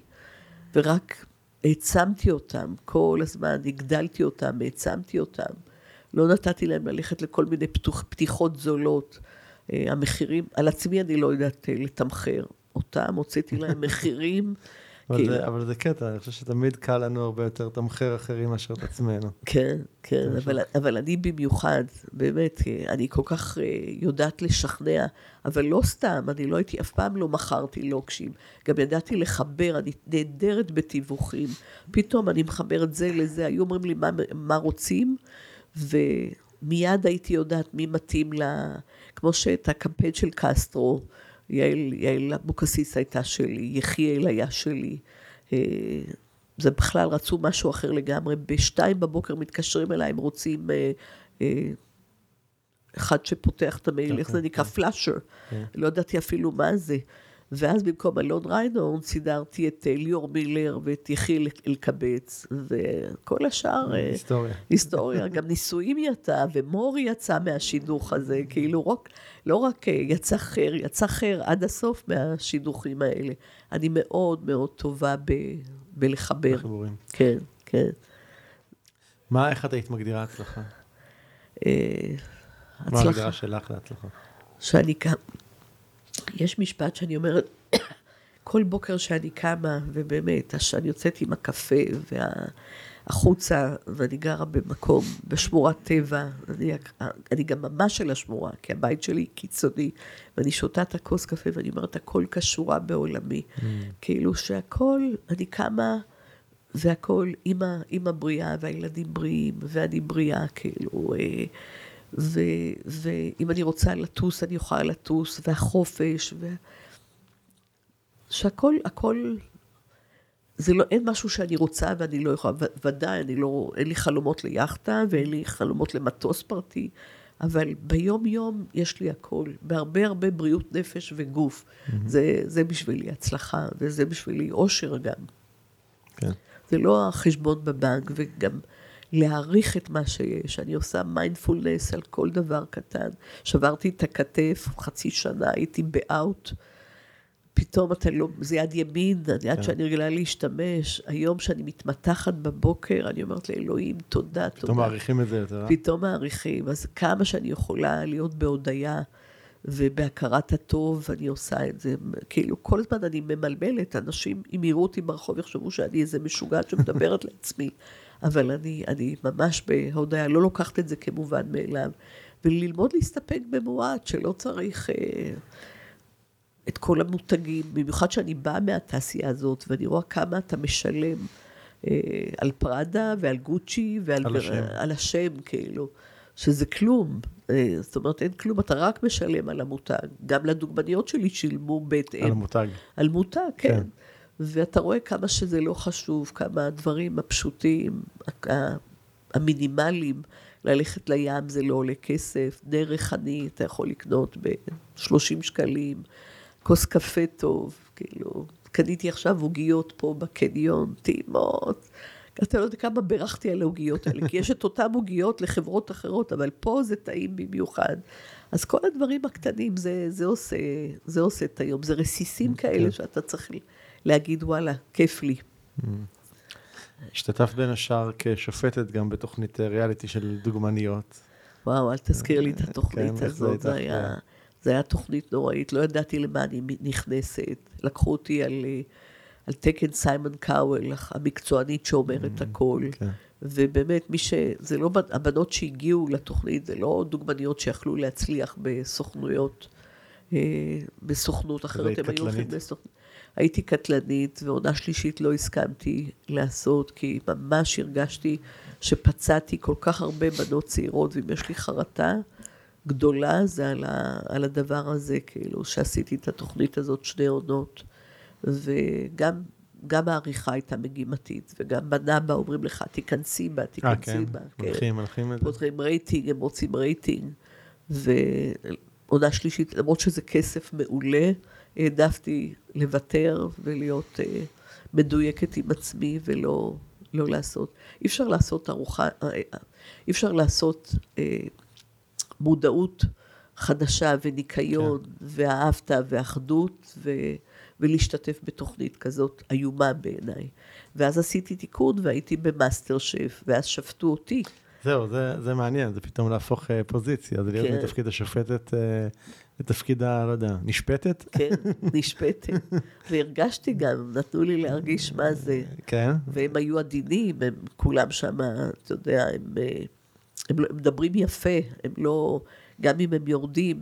ורק העצמתי אותם כל הזמן, הגדלתי אותם, העצמתי אותם. לא נתתי להם ללכת לכל מיני פתוח, פתיחות זולות. אה, המחירים, על עצמי אני לא יודעת אה, לתמחר אותם, הוצאתי להם *laughs* מחירים. אבל, כאילו. זה, אבל זה קטע, אני חושב שתמיד קל לנו הרבה יותר לתמחר אחרים מאשר את עצמנו. כן, כן, אבל, אבל אני במיוחד, באמת, אני כל כך אה, יודעת לשכנע, אבל לא סתם, אני לא הייתי, אף פעם לא מכרתי לוקשים. גם ידעתי לחבר, אני נהדרת בתיווכים. פתאום אני מחברת זה לזה, היו אומרים לי מה, מה רוצים, ומיד הייתי יודעת מי מתאים לה, כמו שאת הקמפיין של קסטרו, יעל, יעל אבוקסיס הייתה שלי, יחיאל היה שלי. אה, זה בכלל רצו משהו אחר לגמרי. בשתיים בבוקר מתקשרים אליי, הם רוצים אה, אה, אחד שפותח את המייל, איך זה נקרא? פלאשר. לא ידעתי אפילו מה זה. ואז במקום אלון ריינורן סידרתי את אה, ליאור מילר ואת יחיל אלקבץ, וכל השאר... אה, היסטוריה. היסטוריה, גם נישואים יצא, ומורי יצא מהשידוך הזה, כאילו רק, לא רק אה, יצא חר, יצא חר עד הסוף מהשידוכים האלה. אני מאוד מאוד טובה ב, בלחבר. בחיבורים. כן, כן. מה, איך את היית מגדירה הצלחה? אה, מה הצלחה. ההגדרה שלך להצלחה? שאני קם... יש משפט שאני אומרת, *coughs* כל בוקר שאני קמה, ובאמת, שאני יוצאת עם הקפה והחוצה, ואני גרה במקום, בשמורת טבע, אני, אני גם ממש של השמורה, כי הבית שלי קיצוני, ואני שותה את הכוס קפה ואני אומרת, הכל קשורה בעולמי. כאילו שהכל, אני קמה... והכל, אימא, אימא בריאה והילדים בריאים, ואני בריאה, כאילו, אה, ו, ואם אני רוצה לטוס, אני יכולה לטוס, והחופש, ו... שהכל, הכל, זה לא, אין משהו שאני רוצה ואני לא יכולה, ו- ודאי, אני לא, אין לי חלומות ליאכטה ואין לי חלומות למטוס פרטי, אבל ביום-יום יש לי הכל, בהרבה הרבה בריאות נפש וגוף. Mm-hmm. זה, זה בשבילי הצלחה, וזה בשבילי אושר גם. כן. זה לא החשבון בבנק, וגם להעריך את מה שיש. אני עושה מיינדפולנס על כל דבר קטן. שברתי את הכתף, חצי שנה הייתי באאוט. פתאום אתה לא, זה יד ימין, יד כן. שאני רגילה להשתמש. היום שאני מתמתחת בבוקר, אני אומרת לאלוהים, תודה, תודה. פתאום מעריכים את זה יותר. אה? פתאום מעריכים. אז כמה שאני יכולה להיות בהודיה ובהכרת הטוב, אני עושה את זה. כאילו, כל הזמן אני ממלמלת, אנשים, אם יראו אותי ברחוב, יחשבו שאני איזה משוגעת שמדברת לעצמי. אבל אני, אני ממש בהודיה, לא לוקחת את זה כמובן מאליו. וללמוד להסתפק במועט, שלא צריך אה, את כל המותגים, במיוחד שאני באה מהתעשייה הזאת, ואני רואה כמה אתה משלם אה, על פראדה ועל גוצ'י ועל על השם. על השם, כאילו, שזה כלום. אה, זאת אומרת, אין כלום, אתה רק משלם על המותג. גם לדוגמניות שלי שילמו בהתאם. על המותג. על מותג, כן. כן. כן. ואתה רואה כמה שזה לא חשוב, כמה הדברים הפשוטים, המינימליים, ללכת לים זה לא עולה כסף, נר ריחני אתה יכול לקנות ב-30 שקלים, כוס קפה טוב, כאילו, קניתי עכשיו עוגיות פה בקניון, טעימות. אתה לא יודע כמה בירכתי על העוגיות האלה, כי יש את אותן עוגיות לחברות אחרות, אבל פה זה טעים במיוחד. אז כל הדברים הקטנים, זה, זה, עושה, זה עושה את היום. זה רסיסים כאלה שאתה צריך להגיד, וואלה, כיף לי. השתתפת בין השאר כשופטת גם בתוכנית אה, ריאליטי של דוגמניות. וואו, אל תזכיר לי את כן, התוכנית זה הזאת, הייתה? זה היה, זה היה תוכנית נוראית, לא ידעתי למה אני נכנסת. לקחו אותי על, אה, על תקן סיימון קאוול, המקצוענית שאומרת הכל. כן. ובאמת, מי ש... זה לא... בנ- הבנות שהגיעו לתוכנית, זה לא דוגמניות שיכלו להצליח בסוכנויות, אה, בסוכנות אחרת, הם היו הולכים קטלנית? הייתי קטלנית, ועונה שלישית לא הסכמתי לעשות, כי ממש הרגשתי שפצעתי כל כך הרבה בנות צעירות, ואם יש לי חרטה גדולה, זה על, ה... על הדבר הזה, כאילו, שעשיתי את התוכנית הזאת שני עונות. וגם גם העריכה הייתה מגימתית, וגם בנאבה אומרים לך, תיכנסי בה, אה, תיכנסי כן? בה. מנחים, מנחים את זה. פותחים רייטינג, הם רוצים רייטינג. ועונה שלישית, למרות שזה כסף מעולה, העדפתי לוותר ולהיות אה, מדויקת עם עצמי ולא לא לעשות. אי אפשר לעשות ארוחה, אה, אה, אי אפשר לעשות אה, מודעות חדשה וניקיון כן. ואהבת ואחדות ו, ולהשתתף בתוכנית כזאת איומה בעיניי. ואז עשיתי תיקון והייתי במאסטר שף, ואז שפטו אותי. זהו, זה, זה מעניין, זה פתאום להפוך uh, פוזיציה, זה להיות כן. מתפקיד השופטת uh, לתפקיד ה... לא יודע, נשפטת? כן, *laughs* נשפטת. והרגשתי גם, נתנו לי להרגיש מה זה. כן. והם היו עדינים, הם כולם שם, אתה יודע, הם, אה, הם, לא- הם מדברים יפה, הם לא, גם אם הם יורדים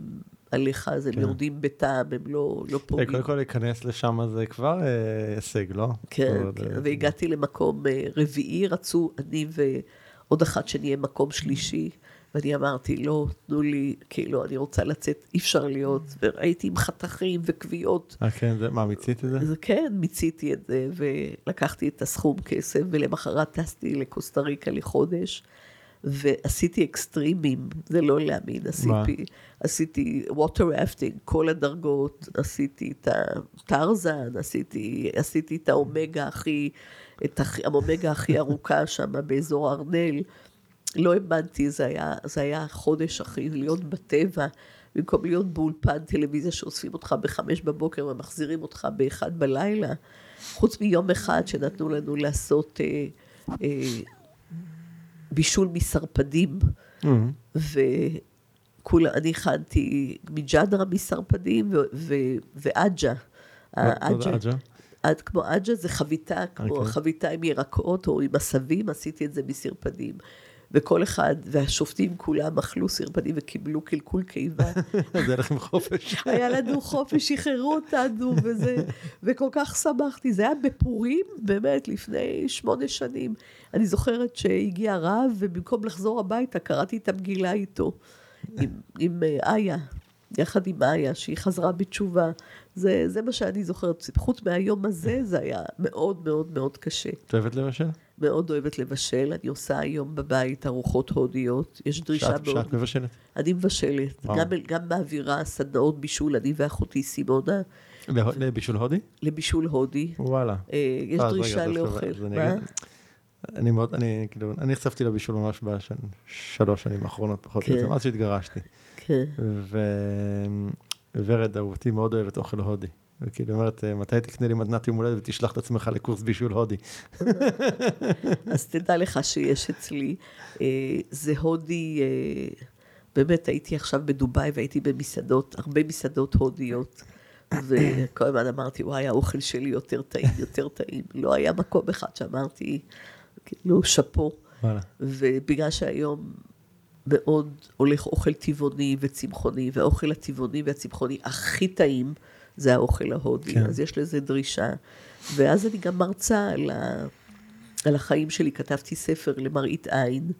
עליך, אז הם כן. יורדים בטעם, הם לא, לא Hey, פוגעים. קודם כל להיכנס לשם זה כבר uh, הישג, לא? כן, כן, אה, והגעתי למקום אה, רביעי, רצו אני ועוד אחת שנהיה מקום שלישי, ואני אמרתי, לא, תנו לי, כאילו, אני רוצה לצאת, אי אפשר להיות, והייתי עם חתכים וכוויות. אה, כן, זה, מה, מיצית את זה? אז כן, מיציתי את זה, ולקחתי את הסכום כסף, ולמחרת טסתי לקוסטה ריקה לחודש, ועשיתי אקסטרימים, זה לא להאמין, עשיתי, עשיתי water rafting, כל הדרגות, עשיתי את הטרזן, עשיתי, עשיתי את האומגה הכי, את האומגה הכי ארוכה שם באזור ארנל. לא האמנתי, זה היה, זה היה חודש אחי, להיות בטבע, במקום להיות באולפן טלוויזיה שאוספים אותך בחמש בבוקר ומחזירים אותך באחד בלילה, חוץ מיום אחד שנתנו לנו לעשות אה, אה, בישול מסרפדים, Mhm. וכולה, אני הכנתי מג'דרה מסרפדים ו- ו- ועג'ה. העג'ה- עג'ה? עד כמו עג'ה זה חביתה, כמו אוקיי. חביתה עם ירקות או עם עשבים, עשיתי את זה מסרפדים. וכל אחד, והשופטים כולם אכלו סרפדים וקיבלו קלקול קיבה. *laughs* אז היה לכם חופש. היה לנו חופש, שחררו אותנו, וזה, וכל כך שמחתי. זה היה בפורים, באמת, לפני שמונה שנים. אני זוכרת שהגיע רב, ובמקום לחזור הביתה, קראתי את המגילה איתו, עם, עם אה, איה, יחד עם איה, שהיא חזרה בתשובה. זה, זה מה שאני זוכרת. חוץ מהיום הזה, זה היה מאוד מאוד מאוד קשה. את אוהבת לבשל? מאוד אוהבת לבשל, אני עושה היום בבית ארוחות הודיות. יש דרישה שאת מאוד... שאת מבשלת? אני מבשלת, וואו. גם, גם מעבירה סדנאות בישול, אני ואחותי סימונה, לבישול הודי? לבישול הודי. וואלה. אה, יש דרישה לאוכל. מה? אני מאוד, אני כאילו, אני נחשפתי לבישול ממש בשלוש שנים האחרונות, פחות או כן. יותר, מאז שהתגרשתי. כן. וורד אהובתי מאוד אוהבת אוכל הודי. וכאילו, אומרת, מתי תקנה לי מתנת יום הולדת ותשלח את עצמך לקורס בישול הודי? *laughs* אז תדע לך שיש אצלי, אה, זה הודי, אה, באמת הייתי עכשיו בדובאי והייתי במסעדות, הרבה מסעדות הודיות. וכל הזמן אמרתי, וואי, האוכל שלי יותר טעים, יותר טעים. לא היה מקום אחד שאמרתי, כאילו, שאפו. וואלה. ובגלל שהיום מאוד הולך אוכל טבעוני וצמחוני, והאוכל הטבעוני והצמחוני הכי טעים זה האוכל ההודי, כן. כן. אז יש לזה דרישה. ואז אני גם מרצה על, ה... על החיים שלי, כתבתי ספר למראית עין,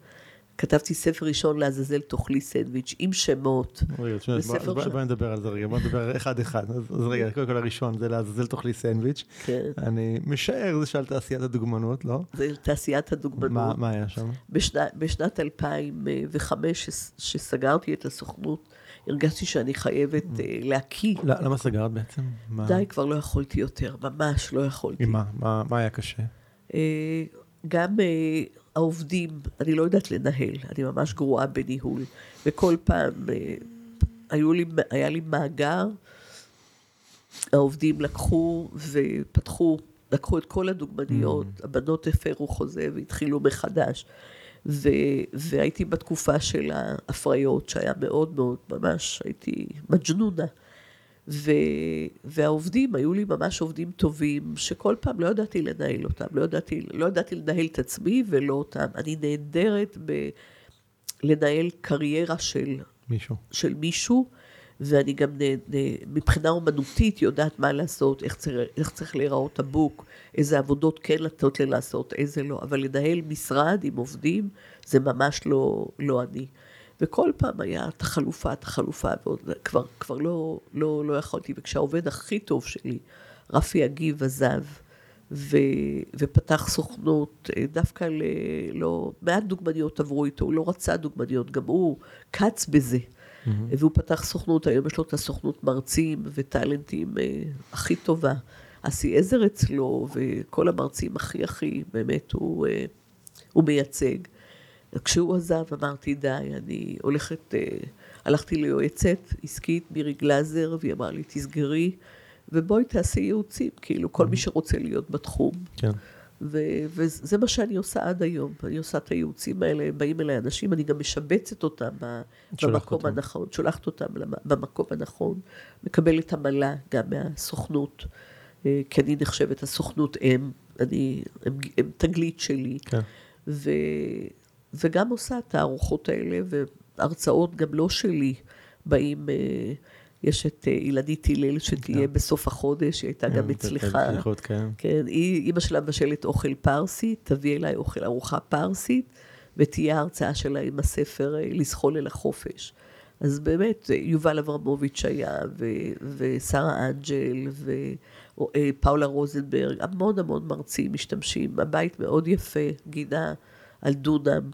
כתבתי ספר ראשון לעזאזל תאכלי סנדוויץ' עם שמות. רגע, תשמע, בוא- בספר בוא- של- בואי נדבר על זה רגע, בוא נדבר אחד אחד. אז רגע, קודם כל הראשון זה לעזאזל תאכלי סנדוויץ'. כן. אני משער זה שעל תעשיית הדוגמנות, לא? זה תעשיית הדוגמנות. מה מה היה שם? בשנת, בשנת 2005, שס- שסגרתי את הסוכנות, הרגשתי שאני חייבת אה, להקיא. ל- למה סגרת בעצם? די, כבר לא יכולתי יותר, ממש לא יכולתי. עם מה? מה? מה היה קשה? אה, גם אה, העובדים, אני לא יודעת לנהל, אני ממש גרועה בניהול. וכל פעם אה, היו לי, היה לי מאגר, העובדים לקחו ופתחו, לקחו את כל הדוגמניות, Mm. הבנות הפרו חוזה והתחילו מחדש. ו, והייתי בתקופה של ההפריות, שהיה מאוד מאוד, ממש הייתי מג'נונה. ו, והעובדים, היו לי ממש עובדים טובים, שכל פעם לא ידעתי לנהל אותם, לא ידעתי, לא ידעתי לנהל את עצמי ולא אותם. אני נהדרת בלנהל קריירה של, מישהו. של מישהו, ואני גם נה, נה, מבחינה אומנותית יודעת מה לעשות, איך צריך, איך צריך להיראות הבוק, איזה עבודות כן לתת לי לעשות, איזה לא, אבל לנהל משרד עם עובדים, זה ממש לא, לא אני. וכל פעם היה את החלופה, את החלופה, וכבר כבר לא, לא, לא יכולתי. וכשהעובד הכי טוב שלי, רפי אגיב, עזב, ו, ופתח סוכנות, אה, דווקא ל... לא... מעט דוגמניות עברו איתו, הוא לא רצה דוגמניות, גם הוא קץ בזה. Mm-hmm. והוא פתח סוכנות, היום יש לו את הסוכנות מרצים וטאלנטים אה, הכי טובה. אסי עזר אצלו, וכל המרצים הכי הכי, באמת, הוא, אה, הוא מייצג. כשהוא עזב אמרתי, די, אני הולכת, אה, הלכתי ליועצת עסקית, מירי גלאזר, והיא אמרה לי, תסגרי, ובואי תעשי ייעוצים, כאילו, כל מי שרוצה להיות בתחום. כן. ו- וזה מה שאני עושה עד היום. אני עושה את הייעוצים האלה, באים אליי אנשים, אני גם משבצת אותם במקום אותם. הנכון, שולחת אותם במקום הנכון, מקבלת עמלה גם מהסוכנות, אה, כי אני נחשבת הסוכנות אם, אני, הם, הם תגלית שלי. כן. ו, וגם עושה את הארוחות האלה, והרצאות גם לא שלי, באים... אה, יש את אה, אילנית הלל שתהיה כן. בסוף החודש, היא הייתה גם כן, אצלך. כן. כן, היא, אימא שלה מבשלת אוכל פרסי, תביא אליי אוכל, ארוחה פרסית, ותהיה ההרצאה שלה עם הספר אה, לזחול אל החופש. אז באמת, יובל אברמוביץ' היה, ושרה אנג'ל, ופאולה רוזנברג, המון המון מרצים משתמשים, הבית מאוד יפה, גינה על דונם,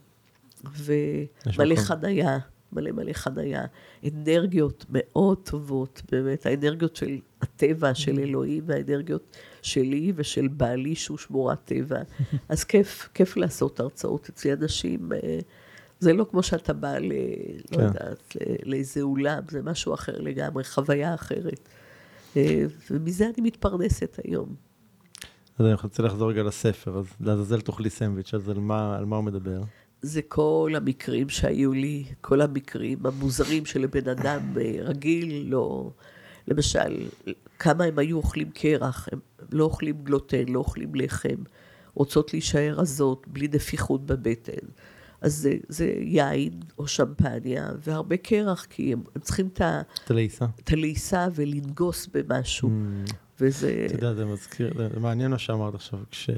ומלא חנייה. מלא מלא חנייה, אנרגיות מאוד טובות, באמת, האנרגיות של הטבע, של mm. אלוהים, והאנרגיות שלי ושל בעלי שהוא שמורת טבע. *laughs* אז כיף, כיף לעשות הרצאות אצלי אנשים. אה, זה לא כמו שאתה בא, ל, לא כן. לא יודעת, לאיזה אולם, זה משהו אחר לגמרי, חוויה אחרת. אה, ומזה אני מתפרנסת היום. אז אני רוצה לחזור רגע לספר, אז לעזאזל תאכלי סנדוויץ', אז על מה, על מה הוא מדבר? זה כל המקרים שהיו לי, כל המקרים המוזרים שלבן אדם אה, רגיל, לא... למשל, כמה הם היו אוכלים קרח, הם לא אוכלים גלוטן, לא אוכלים לחם, רוצות להישאר רזות, בלי נפיחות בבטן. אז זה, זה יין או שמפניה, והרבה קרח, כי הם, הם צריכים את הלעיסה. את הלעיסה ולנגוס במשהו. Mm. וזה... אתה יודע, זה מזכיר, זה מעניין מה שאמרת עכשיו. כש...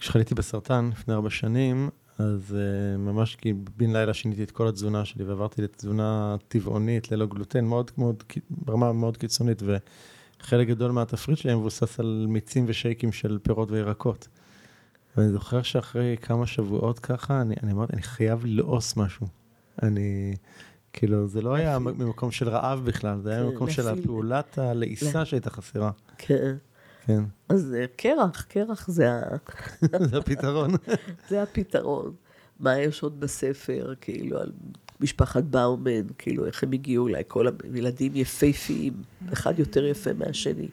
כשחליתי בסרטן לפני ארבע שנים, אז uh, ממש כי בן לילה שיניתי את כל התזונה שלי ועברתי לתזונה טבעונית ללא גלוטן, מאוד, מאוד, ברמה מאוד קיצונית, וחלק גדול מהתפריט שלי מבוסס על מיצים ושייקים של פירות וירקות. ואני זוכר שאחרי כמה שבועות ככה, אני, אני אמרתי, אני חייב לעוס משהו. אני, כאילו, זה לא היה ממקום של רעב בכלל, זה היה כן, ממקום של הפעולת הלעיסה שהייתה חסרה. כן. כן. אז אה, קרח, קרח זה ה... *laughs* זה הפתרון. *laughs* זה הפתרון. מה יש עוד בספר, כאילו, על משפחת באומן, כאילו, איך הם הגיעו אליי, כל הילדים יפהפיים, אחד יותר יפה מהשני.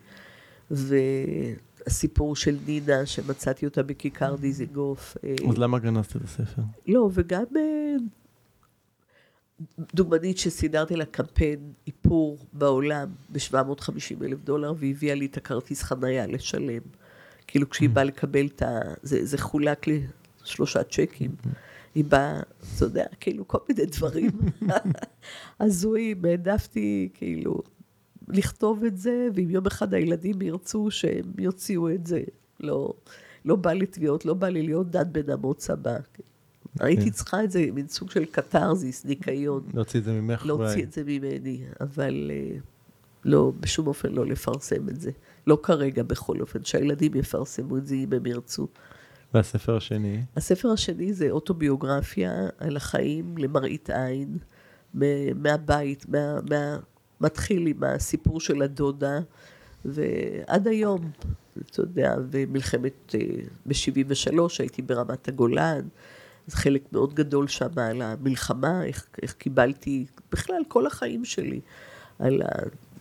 והסיפור של נינה, שמצאתי אותה בכיכר דיזיגוף. אה, אז למה גנזת את הספר? לא, וגם אה, דוגמנית שסידרתי לה קמפיין איפור בעולם ב-750 אלף דולר, והביאה לי את הכרטיס חנייה לשלם. כאילו כשהיא mm. באה לקבל את ה... זה, זה חולק לשלושה צ'קים. Mm-hmm. היא באה, אתה יודע, כאילו כל מיני דברים *laughs* הזויים, העדפתי כאילו לכתוב את זה, ואם יום אחד הילדים ירצו שהם יוציאו את זה, לא, לא בא לי תביעות, לא בא לי להיות דת בן אמוץ הבא. הייתי כן. צריכה את זה, מין סוג של קתרזיס, ניקיון. להוציא את זה ממך אולי. להוציא את זה ממני, אבל אה, לא, בשום אופן לא לפרסם את זה. לא כרגע בכל אופן, שהילדים יפרסמו את זה אם הם ירצו. והספר השני? הספר השני זה אוטוביוגרפיה על החיים למראית עין, מהבית, מה, מה, מתחיל עם הסיפור של הדודה, ועד היום, אתה יודע, ומלחמת, אה, ב-73' הייתי ברמת הגולן. זה חלק מאוד גדול שם על המלחמה, איך, איך קיבלתי, בכלל כל החיים שלי, על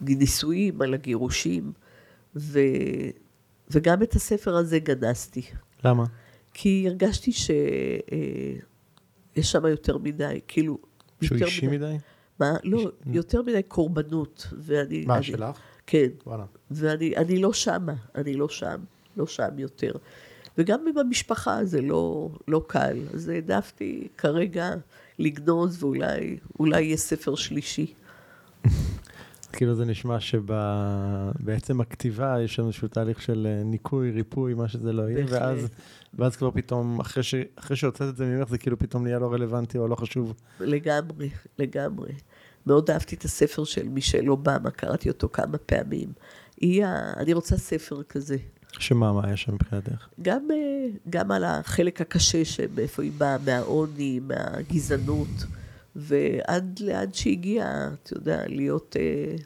הנישואים, על הגירושים, ו, וגם את הספר הזה גנזתי. למה? כי הרגשתי שיש אה, שם יותר מדי, כאילו... שהוא אישי מדי? מדי? מה? לא, איש... יותר מדי קורבנות. ואני, מה, אני, שלך? כן. וואלה. ואני לא שמה, אני לא שם, לא שם יותר. וגם עם המשפחה זה לא, לא קל. אז העדפתי כרגע לגנוז, ואולי יהיה ספר שלישי. כאילו זה נשמע שבעצם הכתיבה יש לנו איזשהו תהליך של אה, ניקוי, ריפוי, מה שזה לא יהיה, ואז, ואז כבר פתאום, אחרי, ש, אחרי שהוצאת את זה ממך, זה כאילו פתאום נהיה לא רלוונטי או לא חשוב. לגמרי, לגמרי. מאוד אהבתי את הספר של מישל אובמה, קראתי אותו כמה פעמים. היא, אני רוצה ספר כזה. שמה, מה היה שם מבחינתך? גם, אה, גם על החלק הקשה שמאיפה היא באה, מהעוני, מהגזענות, ועד לאן שהגיעה, אתה יודע, להיות אה,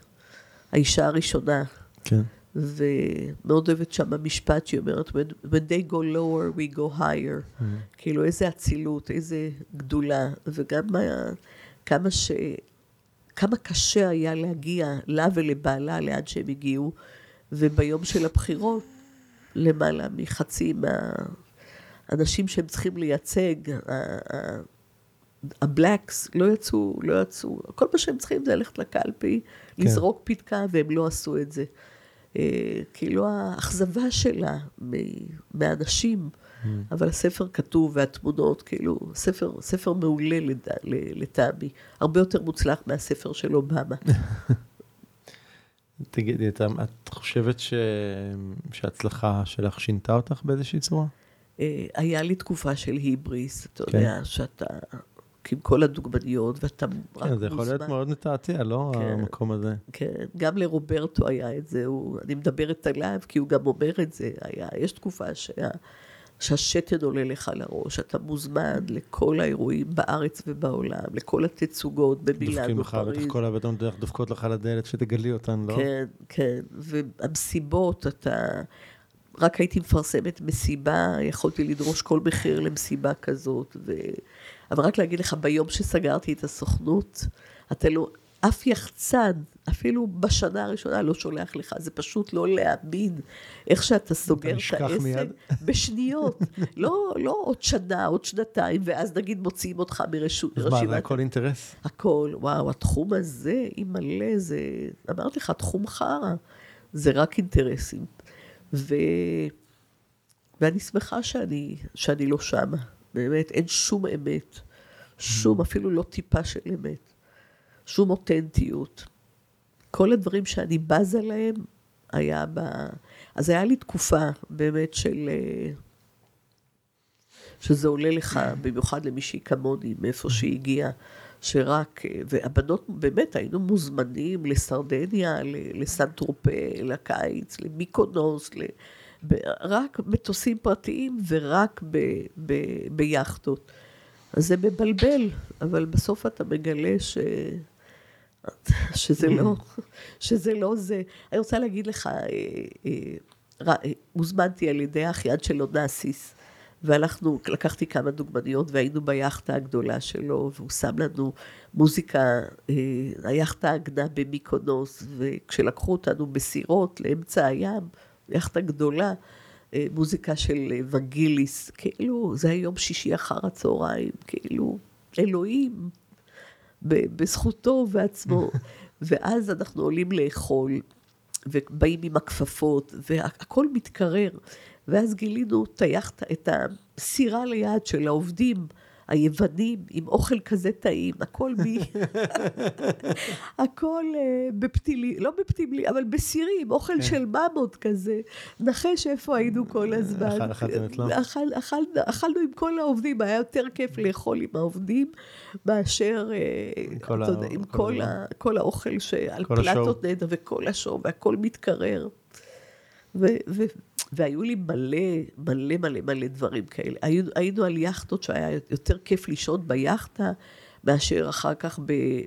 האישה הראשונה. כן. ומאוד אוהבת שם המשפט שהיא אומרת, when, when they go lower, we go higher. Mm-hmm. כאילו, איזה אצילות, איזה גדולה, וגם מה, כמה ש... כמה קשה היה להגיע לה ולבעלה לאן שהם הגיעו, וביום של הבחירות, למעלה מחצי מהאנשים שהם צריכים לייצג, הבלקס לא יצאו, לא יצאו, כל מה שהם צריכים זה ללכת לקלפי, כן. לזרוק פתקה, והם לא עשו את זה. אה, כאילו האכזבה שלה מאנשים, mm. אבל הספר כתוב והתמונות, כאילו, ספר, ספר מעולה לטעמי, הרבה יותר מוצלח מהספר של אובמה. *laughs* תגידי, את, את חושבת ש... שההצלחה שלך שינתה אותך באיזושהי צורה? אה, היה לי תקופה של היבריס, אתה כן. יודע, שאתה עם כל הדוגמניות, ואתה רק מוזמן. כן, זה יכול להיות מאוד מתעתע, לא? כן, המקום הזה. כן, גם לרוברטו היה את זה, הוא, אני מדברת עליו, כי הוא גם אומר את זה, היה, יש תקופה שה, שהשתן עולה לך לראש, אתה מוזמן לכל האירועים בארץ ובעולם, לכל התצוגות במילאן בפריז. דופקים לך, בטח כל הבטון דופקות לך לדלת שתגלי אותן, לא? כן, כן, והמסיבות, אתה... רק הייתי מפרסמת מסיבה, יכולתי לדרוש כל מחיר למסיבה כזאת, ו... אבל רק להגיד לך, ביום שסגרתי את הסוכנות, אתה לא, אף יחצן, אפילו בשנה הראשונה לא שולח לך, זה פשוט לא להאמין איך שאתה סוגר את העסק מיד. בשניות. *laughs* לא, לא עוד שנה, עוד שנתיים, ואז נגיד מוציאים אותך מרשימת... מה, זה הכל אינטרס? הכל, וואו, התחום הזה, אם מלא, זה, אמרתי לך, תחום חרא, זה רק אינטרסים. ו... ואני שמחה שאני, שאני לא שמה. באמת, אין שום אמת. שום, אפילו לא טיפה של אמת. שום אותנטיות. כל הדברים שאני בזה להם, היה ב... אז היה לי תקופה באמת של... אה, שזה עולה לך, במיוחד למישהי כמוני, מאיפה שהיא הגיעה, שרק, אה, והבנות, באמת, היינו מוזמנים לסרדניה, לסן טרופה, לקיץ, למיקונוס, ל... רק מטוסים פרטיים ורק ב, ב, ביאכטות. אז זה מבלבל, אבל בסוף אתה מגלה ש... שזה לא, *laughs* שזה לא זה. אני רוצה להגיד לך, אה, אה, הוזמנתי על ידי האחיין של אונסיס, והלכנו, לקחתי כמה דוגמניות והיינו ביאכטה הגדולה שלו, והוא שם לנו מוזיקה, אה, היאכטה עגנה במיקונוס, וכשלקחו אותנו בסירות לאמצע הים, יאכטה גדולה, אה, מוזיקה של אה, וגיליס, כאילו, זה היה יום שישי אחר הצהריים, כאילו, אלוהים, בזכותו ובעצמו. *laughs* ואז אנחנו עולים לאכול, ובאים עם הכפפות, והכל מתקרר. ואז גילינו את הסירה ליד של העובדים. היוונים עם אוכל כזה טעים, הכל מ... *laughs* הכל uh, בפתילים, לא בפתילים, אבל בסירים, אוכל כן. של ממות כזה. נחש איפה היינו כל הזמן. אכלתם אצלם? אכל, אכל, אכלנו עם כל העובדים, היה יותר כיף לאכול עם העובדים מאשר uh, כל, יודע, ה... עם כל, כל, ה... כל האוכל שעל פלטות נדע וכל השור, והכל מתקרר. ו- ו- והיו לי מלא, מלא מלא מלא דברים כאלה. היינו, היינו על יאכטות שהיה יותר כיף לישון ביאכטה, מאשר אחר כך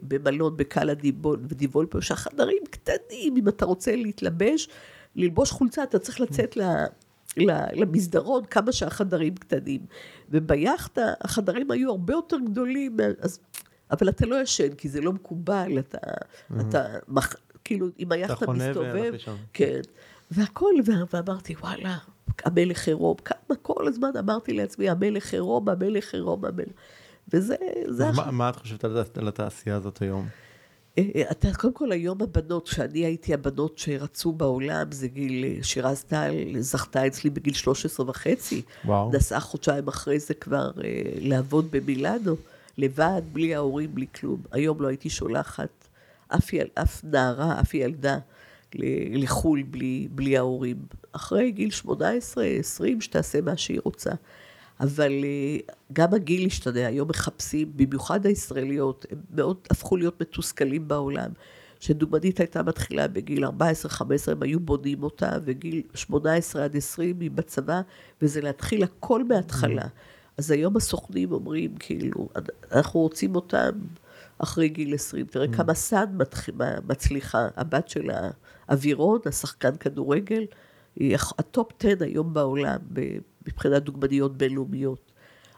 במלון בקאלה ודיבולפו, שהחדרים קטנים, אם אתה רוצה להתלבש, ללבוש חולצה, אתה צריך לצאת ל... למסדרון, כמה שהחדרים קטנים. וביאכטה החדרים היו הרבה יותר גדולים, אז, אבל אתה לא ישן, כי זה לא מקובל, אתה, mm-hmm. אתה מח, כאילו, אם היאכטה מסתובב, כן. והכל, ואמרתי, וואלה, המלך עירום, כמה כל הזמן אמרתי לעצמי, המלך עירום, המלך עירום, המלך... וזה... זה מה, מה את חושבת על התעשייה הזאת היום? אה, אה, אתה, קודם כל, היום הבנות, כשאני הייתי הבנות שרצו בעולם, זה גיל, אה, שירז טל זכתה אצלי בגיל 13 וחצי. וואו. נסעה חודשיים אחרי זה כבר לעבוד במילאנו, לבד, בלי ההורים, בלי כלום. היום לא הייתי שולחת אף, יל, אף נערה, אף ילדה. לחו"ל בלי, בלי ההורים. אחרי גיל 18-20, שתעשה מה שהיא רוצה. אבל אה, גם הגיל השתנה, היום מחפשים, במיוחד הישראליות, הם מאוד הפכו להיות מתוסכלים בעולם. שדוגמנית הייתה מתחילה בגיל 14-15, הם היו בונים אותה, וגיל 18 עד 20 היא בצבא, וזה להתחיל הכל מההתחלה. אז היום הסוכנים אומרים, כאילו, אנחנו רוצים אותם אחרי גיל 20. תראה כמה סאן מצליחה, הבת של אווירון, השחקן כדורגל, היא הטופ 10 היום בעולם מבחינת דוגמניות בינלאומיות.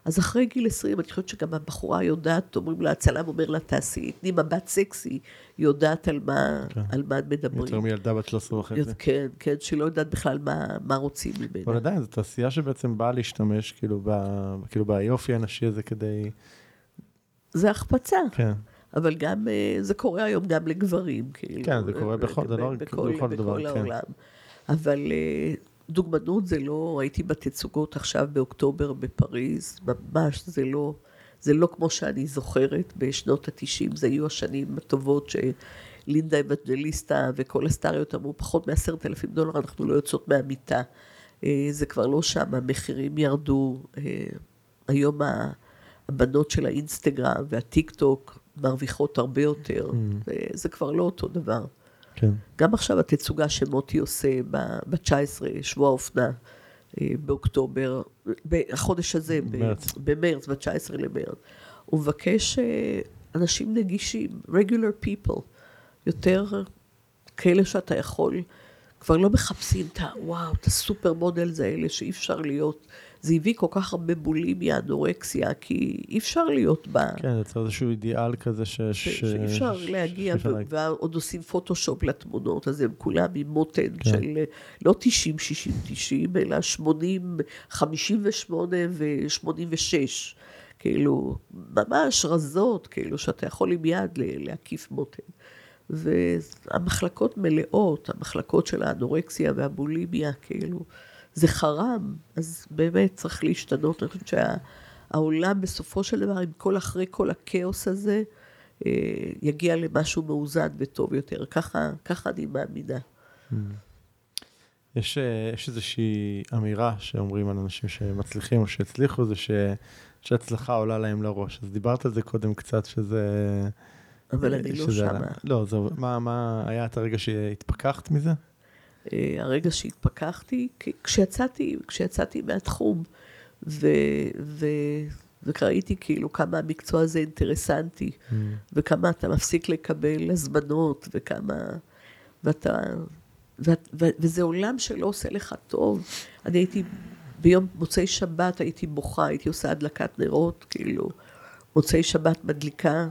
אז אחרי גיל 20, אני חושבת שגם הבחורה יודעת, אומרים לה, הצלם אומר לה, תעשי, תני מבט סקסי, היא יודעת על מה, כן. על מה מדברים. יותר מילדה בת 13 וחצי. כן, כן, שלא יודעת בכלל מה, מה רוצים ממנה. אבל עדיין, זו תעשייה שבעצם באה להשתמש, כאילו, ב, כאילו ביופי הנשי הזה כדי... זה החפצה. כן. אבל גם, אה, זה קורה היום גם לגברים, כאילו. כן, זה קורה בכל, זה לא רק בכל דבר, כן. בכל העולם. אבל אה, דוגמנות זה לא, הייתי בתצוגות עכשיו באוקטובר בפריז, ממש זה לא, זה לא כמו שאני זוכרת בשנות התשעים, זה היו השנים הטובות שלינדה אבנג'ליסטה וכל הסטאריות אמרו, פחות מעשרת אלפים דולר אנחנו לא יוצאות מהמיטה. אה, זה כבר לא שם, המחירים ירדו. היום הבנות של האינסטגרם והטיק טוק מרוויחות הרבה יותר, mm. זה כבר לא אותו דבר. כן. גם עכשיו התצוגה שמוטי עושה ב-19, שבוע האופנה, אה, באוקטובר, בחודש הזה, במרץ, במרץ ב-19 למרץ, הוא מבקש אה, אנשים נגישים, regular people, יותר כאלה שאתה יכול, כבר לא מחפשים את ה... וואו, את ה super models האלה שאי אפשר להיות זה הביא כל כך הרבה בולימיה, אנורקסיה, כי אי אפשר להיות בה. כן, זה איזשהו אידיאל כזה ש... שאי אפשר להגיע, ועוד עושים פוטושופ לתמונות, אז הם כולם עם מותן כן. של לא 90, 60, 90, אלא 80, 58 ו-86. כאילו, ממש רזות, כאילו, שאתה יכול עם יד להקיף מותן. והמחלקות מלאות, המחלקות של האנורקסיה והבולימיה, כאילו. זה חרם, אז באמת צריך להשתנות. אני חושבת שהעולם בסופו של דבר, עם כל אחרי כל הכאוס הזה, אה, יגיע למשהו מאוזן וטוב יותר. ככה, ככה אני מאמינה. Mm. יש, אה, יש איזושהי אמירה שאומרים על אנשים שמצליחים או שהצליחו, זה ש, שהצלחה עולה להם לראש. אז דיברת על זה קודם קצת, שזה... אבל אני לא שמה. לא, זה, מה, מה היה את הרגע שהתפכחת מזה? אה, הרגע שהתפכחתי, כשיצאתי, כשיצאתי מהתחום, ו, ו, וראיתי כאילו כמה המקצוע הזה אינטרסנטי, mm. וכמה אתה מפסיק לקבל הזמנות, וכמה... ואתה... ו, ו, וזה עולם שלא עושה לך טוב. אני הייתי, ביום מוצאי שבת הייתי בוכה, הייתי עושה הדלקת נרות, כאילו, מוצאי שבת מדליקה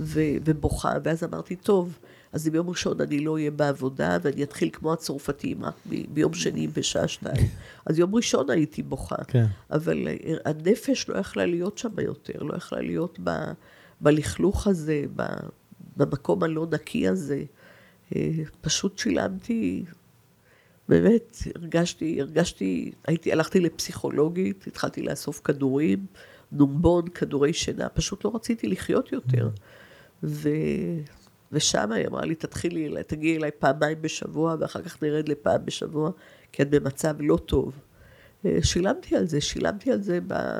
ו, ובוכה, ואז אמרתי, טוב, אז ביום ראשון אני לא אהיה בעבודה, ואני אתחיל כמו הצרפתים, רק ביום שני בשעה שתיים. אז יום ראשון הייתי בוכה. כן. אבל אה, הנפש לא יכלה להיות שם יותר, לא יכלה להיות ב, בלכלוך הזה, ב, במקום הלא נקי הזה. אה, פשוט שילמתי, באמת, הרגשתי, הרגשתי, הייתי, הלכתי לפסיכולוגית, התחלתי לאסוף כדורים, נומבון, כדורי שינה, פשוט לא רציתי לחיות יותר. Mm. ו... ושם היא אמרה לי, תתחילי, תגיעי אליי פעמיים בשבוע, ואחר כך נרד לפעם בשבוע, כי את במצב לא טוב. אה, שילמתי על זה, שילמתי על זה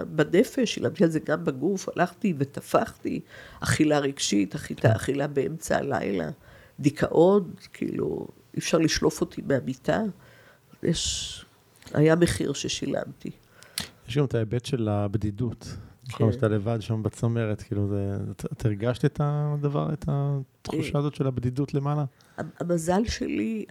בנפש, שילמתי על זה גם בגוף, הלכתי וטפחתי, אכילה רגשית, אכילה, אכילה באמצע הלילה, דיכאון, כאילו, אי אפשר לשלוף אותי מהמיטה. יש, היה מחיר ששילמתי. יש גם את ההיבט של הבדידות. נכון, שאתה לבד שם בצמרת, כאילו, זה, את הרגשת את הדבר, את התחושה הזאת של הבדידות למעלה? המזל שלי,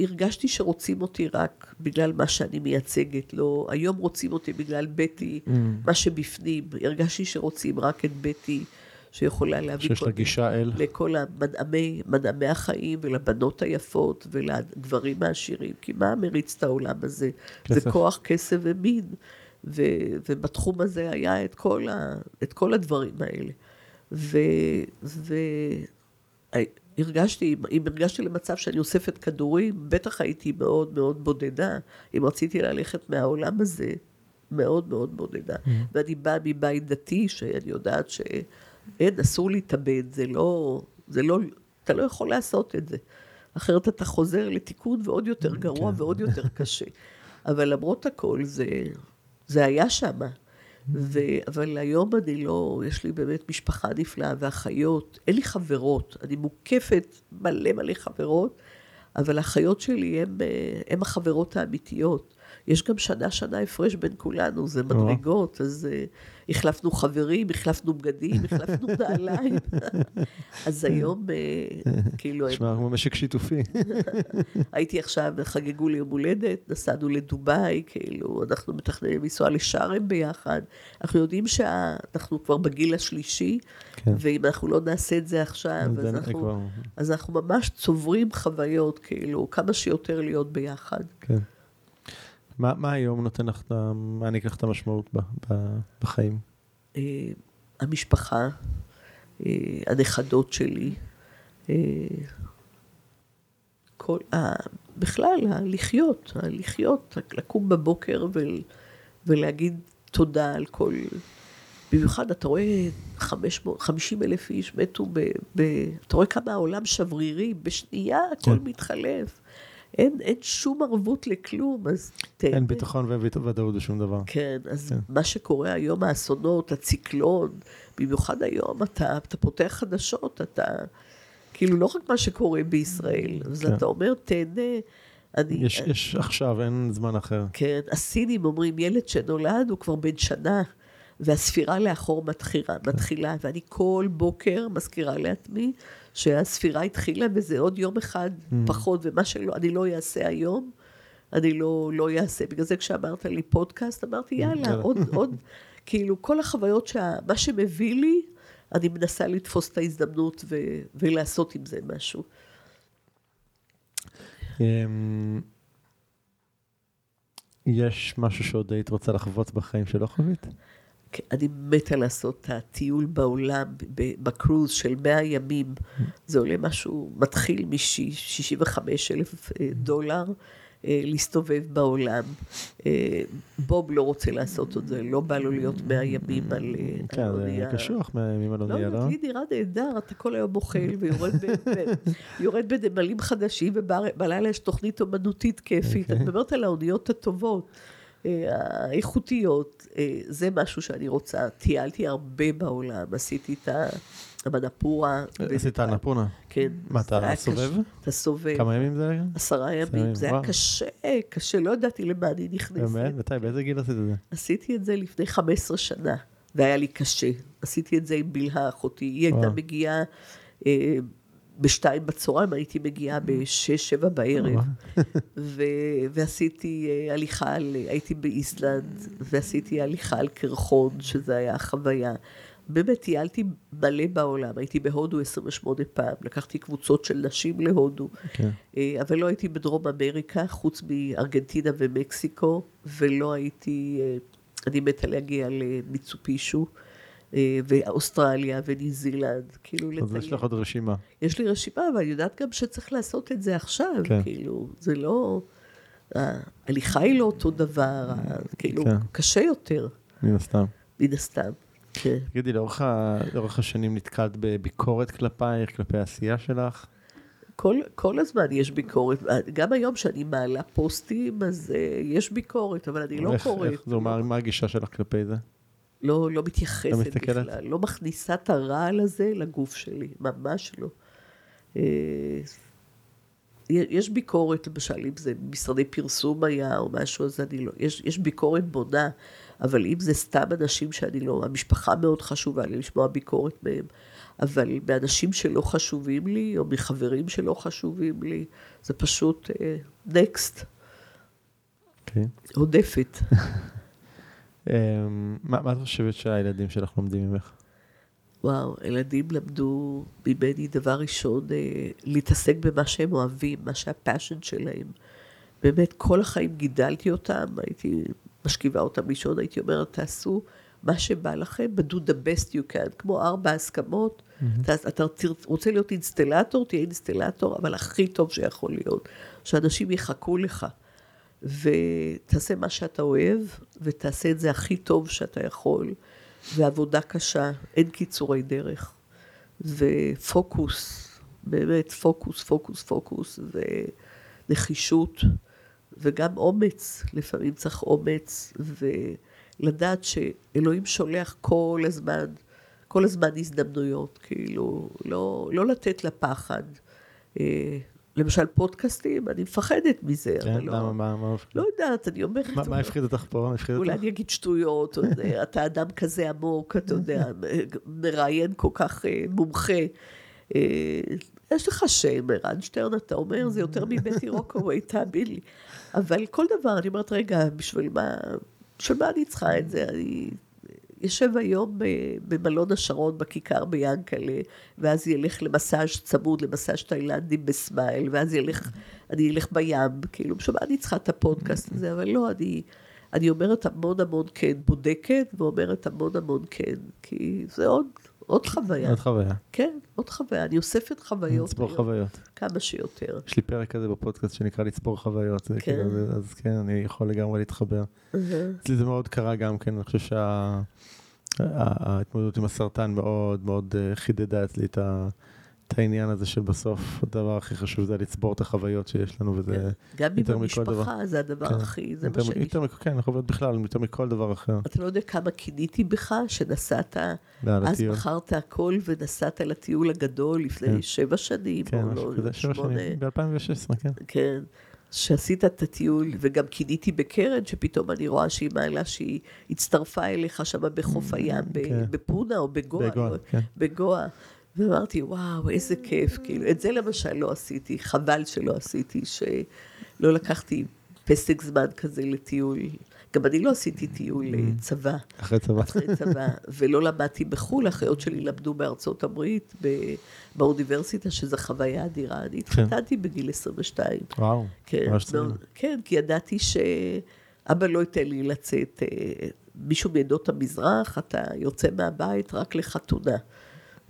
הרגשתי שרוצים אותי רק בגלל מה שאני מייצגת, לא, היום רוצים אותי בגלל בטי, mm. מה שבפנים, הרגשתי שרוצים רק את בטי. שיכולה להביא... שיש לה גישה אל. לכל המדעמי, מדעמי החיים ולבנות היפות ולגברים העשירים. כי מה מריץ את העולם הזה? כסף. זה כוח, כסף ומין. ו, ובתחום הזה היה את כל, ה, את כל הדברים האלה. והרגשתי, אם הרגשתי למצב שאני אוספת כדורים, בטח הייתי מאוד מאוד בודדה. אם רציתי ללכת מהעולם הזה, מאוד מאוד בודדה. Mm-hmm. ואני באה מבית דתי, שאני יודעת שאין, אסור להתאבד, זה לא, זה לא, אתה לא יכול לעשות את זה. אחרת אתה חוזר לתיקון ועוד יותר גרוע כן. ועוד יותר קשה. אבל למרות הכל, זה, זה היה שם. ו... אבל היום אני לא, יש לי באמת משפחה נפלאה ואחיות, אין לי חברות, אני מוקפת מלא מלא חברות, אבל האחיות שלי הן החברות האמיתיות. יש גם שנה-שנה הפרש בין כולנו, זה מדרגות, אז uh, החלפנו חברים, החלפנו בגדים, החלפנו *laughs* נעליים. אז היום, uh, כאילו... נשמע כמו משק שיתופי. *laughs* הייתי עכשיו, חגגו לי יום הולדת, נסענו לדובאי, כאילו, אנחנו מתכננים לנסוע לשארם ביחד. אנחנו יודעים שאנחנו כבר בגיל השלישי, כן. ואם אנחנו לא נעשה את זה עכשיו, אז אנחנו, כבר... אז אנחנו ממש צוברים חוויות, כאילו, כמה שיותר להיות ביחד. כן. מה, מה היום נותן לך, מעניק לך את המשמעות ב, ב, בחיים? Uh, המשפחה, uh, הנכדות שלי, uh, כל, uh, בכלל, לחיות, לחיות, לקום בבוקר ו, ולהגיד תודה על כל... במיוחד אתה רואה 500, 50 אלף איש מתו, ב, ב, אתה רואה כמה העולם שברירי, בשנייה הכל כן. מתחלף. אין, אין שום ערבות לכלום, אז תן... אין ביטחון וודאות בשום דבר. כן, אז כן. מה שקורה היום, האסונות, הציקלון, במיוחד היום, אתה, אתה פותח חדשות, אתה... כאילו, לא רק מה שקורה בישראל, אז כן. אתה אומר, תהנה. אני, יש, אני, יש עכשיו, אין זמן אחר. כן, הסינים אומרים, ילד שנולד הוא כבר בן שנה. והספירה לאחור מתחילה, מתחילה, ואני כל בוקר מזכירה לעצמי שהספירה התחילה וזה עוד יום אחד mm. פחות, ומה שאני לא אעשה היום, אני לא, לא אעשה. בגלל זה כשאמרת לי פודקאסט, אמרתי, יאללה, עוד, עוד, *laughs* כאילו, כל החוויות, שה, מה שמביא לי, אני מנסה לתפוס את ההזדמנות ו, ולעשות עם זה משהו. אמ, יש משהו שעוד היית רוצה לחוות בחיים שלא חווית? אני מתה לעשות את הטיול בעולם, בקרוז של 100 ימים. זה עולה משהו, מתחיל מ-65 אלף אה, דולר. אה, להסתובב בעולם. אה, בוב לא רוצה לעשות את זה, לא בא לו להיות 100 ימים על אונייה. כן, זה קשוח 100 ימים על אונייה, לא? לא, לי נראה נהדר, אתה כל היום אוכל ויורד בנמלים חדשים, ובלילה יש תוכנית אומנותית כיפית. אוקיי. את מדברת על האוניות הטובות. האיכותיות, אה, זה משהו שאני רוצה. טיילתי הרבה בעולם, עשיתי את המנפורה. עשית את הנפונה? כן. מה, אתה סובב? אתה סובב. כמה ימים זה היה? עשרה ימים. זה היה קשה, קשה, לא ידעתי למה אני נכנסת. באמת? מתי? באיזה גיל עשית את זה? עשיתי את זה לפני 15 שנה, והיה לי קשה. עשיתי את זה עם בלהה אחותי. היא הייתה מגיעה... בשתיים בצהריים, הייתי מגיעה בשש, שבע בערב. ו- ועשיתי אה, הליכה על, הייתי באיסלנד, ועשיתי הליכה על קרחון, שזה היה חוויה. באמת טיילתי מלא בעולם, הייתי בהודו 28 פעם, לקחתי קבוצות של נשים להודו, okay. כן. אה, אבל לא הייתי בדרום אמריקה, חוץ מארגנטינה ומקסיקו, ולא הייתי, אה, אני מתה להגיע למיצופישו. אה, ואוסטרליה וניו זילנד, כאילו לציין. אז יש לך עוד רשימה. יש לי רשימה, אבל אני יודעת גם שצריך לעשות את זה עכשיו, כן. כאילו, זה לא... ההליכה היא לא אותו דבר, כאילו, כן. קשה יותר. מן הסתם. מן הסתם, כן. תגידי, לאורך, לאורך השנים נתקלת בביקורת כלפייך, כלפי העשייה שלך? כל, כל הזמן יש ביקורת. גם היום שאני מעלה פוסטים, אז uh, יש ביקורת, אבל אני לא איך, קוראת. איך זה, מה, מה הגישה שלך כלפי זה? לא, לא מתייחסת בכלל, לא מכניסה את הרעל הזה לגוף שלי, ממש לא. אה, יש ביקורת, למשל, אם זה משרדי פרסום היה או משהו, אז אני לא, יש, יש ביקורת בונה, אבל אם זה סתם אנשים שאני לא, המשפחה מאוד חשובה לי לשמוע ביקורת מהם, אבל מאנשים שלא חשובים לי, או מחברים שלא חשובים לי, זה פשוט נקסט. Uh, okay. עודפת. *laughs* אמ, מה את חושבת שהילדים שלך לומדים ממך? וואו, ילדים למדו ממני דבר ראשון אה, להתעסק במה שהם אוהבים, מה שהפאשן שלהם. באמת, כל החיים גידלתי אותם, הייתי משכיבה אותם לישון, הייתי אומרת, תעשו מה שבא לכם, but do the best you can, כמו ארבע הסכמות. Mm-hmm. אתה, אתה רוצה להיות אינסטלטור, תהיה אינסטלטור, אבל הכי טוב שיכול להיות, שאנשים יחכו לך. ותעשה מה שאתה אוהב, ותעשה את זה הכי טוב שאתה יכול, ועבודה קשה, אין קיצורי דרך. ופוקוס, באמת פוקוס, פוקוס, פוקוס, ונחישות, וגם אומץ, לפעמים צריך אומץ, ולדעת שאלוהים שולח כל הזמן, כל הזמן הזדמנויות, כאילו, לא, לא לתת לפחד. למשל פודקאסטים, אני מפחדת מזה, כן, לא... למה, מה, מה? לא יודעת, אני אומרת... מה- הפחיד אותך פה? מה אולי? אני אגיד שטויות, *laughs* אתה אדם כזה עמוק, אתה יודע, מראיין כל כך אה, מומחה. אה, יש לך שם, ערן שטרן, אתה אומר, זה יותר מבטי *laughs* רוקווי, תאמין לי. אבל כל דבר, אני אומרת, רגע, בשביל מה, בשביל מה אני צריכה את זה? אני יושב היום במלון השרון בכיכר ביאנקלה, ואז ילך למסאז' צמוד, למסאז' תאילנדי בסמייל, ואז ילך, אני אלך בים, כאילו, בשביל מה אני צריכה את הפודקאסט הזה? אבל לא, אני, אני אומרת המון המון כן, בודקת, ואומרת המון המון כן, כי זה עוד, עוד חוויה. עוד חוויה. כן, עוד חוויה. אני אוספת חוויות. לצבור חוויות. כמה שיותר. יש לי פרק כזה בפודקאסט שנקרא לצבור חוויות. כן. כאילו, זה- אז כן, אני יכול לגמרי להתחבר. אצלי זה מאוד קרה גם כן, אני חושב שההתמודדות עם הסרטן מאוד מאוד אה, חידדה אצלי את ה- את העניין הזה של בסוף הדבר הכי חשוב זה לצבור את החוויות שיש לנו וזה כן. גם עם יותר מכל דבר. המשפחה, זה הדבר כן, הכי, זה יותר מה שאני... יותר כן, חוויות בכלל, יותר מכל דבר אחר. אתה לא יודע כמה קינאתי בך, שנסעת, אז. מכרת הכל ונסעת לטיול הגדול כן. לפני שבע שנים, כן, או לא, שמונה. שנים, ב-2016, כן. כן, שעשית את הטיול, וגם קיניתי בקרן, שפתאום אני רואה שהיא מעלה שהיא הצטרפה אליך שם בחוף הים, ב- כן. בפונה או בגואה. בגואה, כן. בגואה. ואמרתי, וואו, איזה כיף, כאילו, את זה למשל לא עשיתי, חבל שלא עשיתי, שלא לקחתי פסק זמן כזה לטיול. גם אני לא עשיתי טיול Mm. צבא, אחרי צבא. אחרי צבא, ולא למדתי בחו"ל, אחיות שלי למדו בארצות הברית, באוניברסיטה, שזו חוויה אדירה. אני כן. התחתנתי בגיל 22. וואו, כן, ממש צעיר. מאוד, כן, כי ידעתי שאבא לא ייתן לי לצאת. אה, מישהו מעדות המזרח, אתה יוצא מהבית רק לחתונה.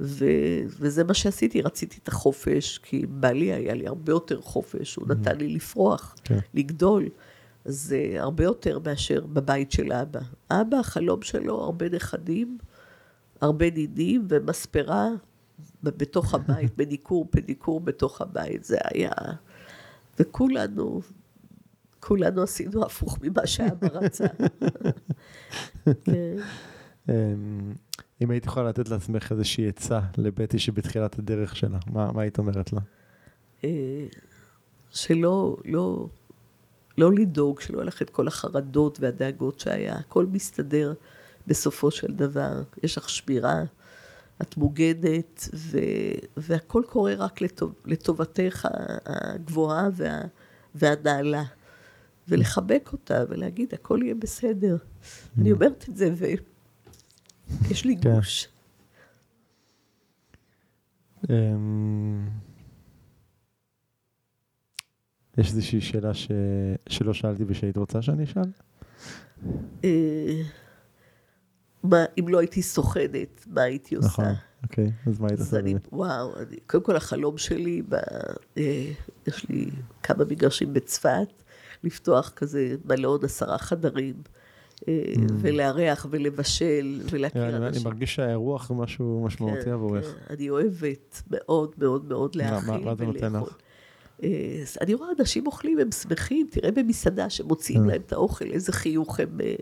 ו, וזה מה שעשיתי, רציתי את החופש, כי בעלי היה לי הרבה יותר חופש, הוא נתן לי לפרוח, Mm. כן. לגדול. זה הרבה יותר מאשר בבית של אבא. אבא, החלום שלו, הרבה נכדים, הרבה נינים ומספרה בתוך הבית, *laughs* בדיקור, פדיקור בתוך הבית. זה היה... וכולנו, כולנו עשינו הפוך ממה שאבא רצה. *laughs* כן. אמ, אם היית יכולה לתת לעצמך איזושהי עצה לבטי שבתחילת הדרך שלה, מה מה היית אומרת לה? אה, שלא, לא, לא לדאוג, שלא יהיה לך את כל החרדות והדאגות שהיה, הכל מסתדר בסופו של דבר. יש לך שמירה, את מוגנת, ו, והכל קורה רק לטוב, לטובתך הגבוהה וה, והנעלה. ולחבק אותה ולהגיד, הכל יהיה בסדר. אני אומרת את זה, ויש לי כן. גוש. יש איזושהי שאלה ש... שלא שאלתי ושהיית רוצה שאני אשאל? אה, מה, אם לא הייתי סוחדת, מה הייתי עושה? נכון, אוקיי, אז מה היית עושה אני? וואו, אני, קודם כל החלום שלי, ב, אה, יש לי כמה מגרשים בצפת, לפתוח כזה מלון עשרה חדרים, אה, ולארח ולבשל ולהכיר אני אני אנשים. מרגיש שהאירוח הוא משהו משמעותי כן, עבורך. כן, אני אוהבת מאוד מאוד מאוד מה- להאכיל מה- מה זה נותן ולאכול. לך? אה, אני רואה אנשים אוכלים, הם שמחים, תראה במסעדה שמוציאים אה. להם את האוכל, איזה חיוך הם... אה,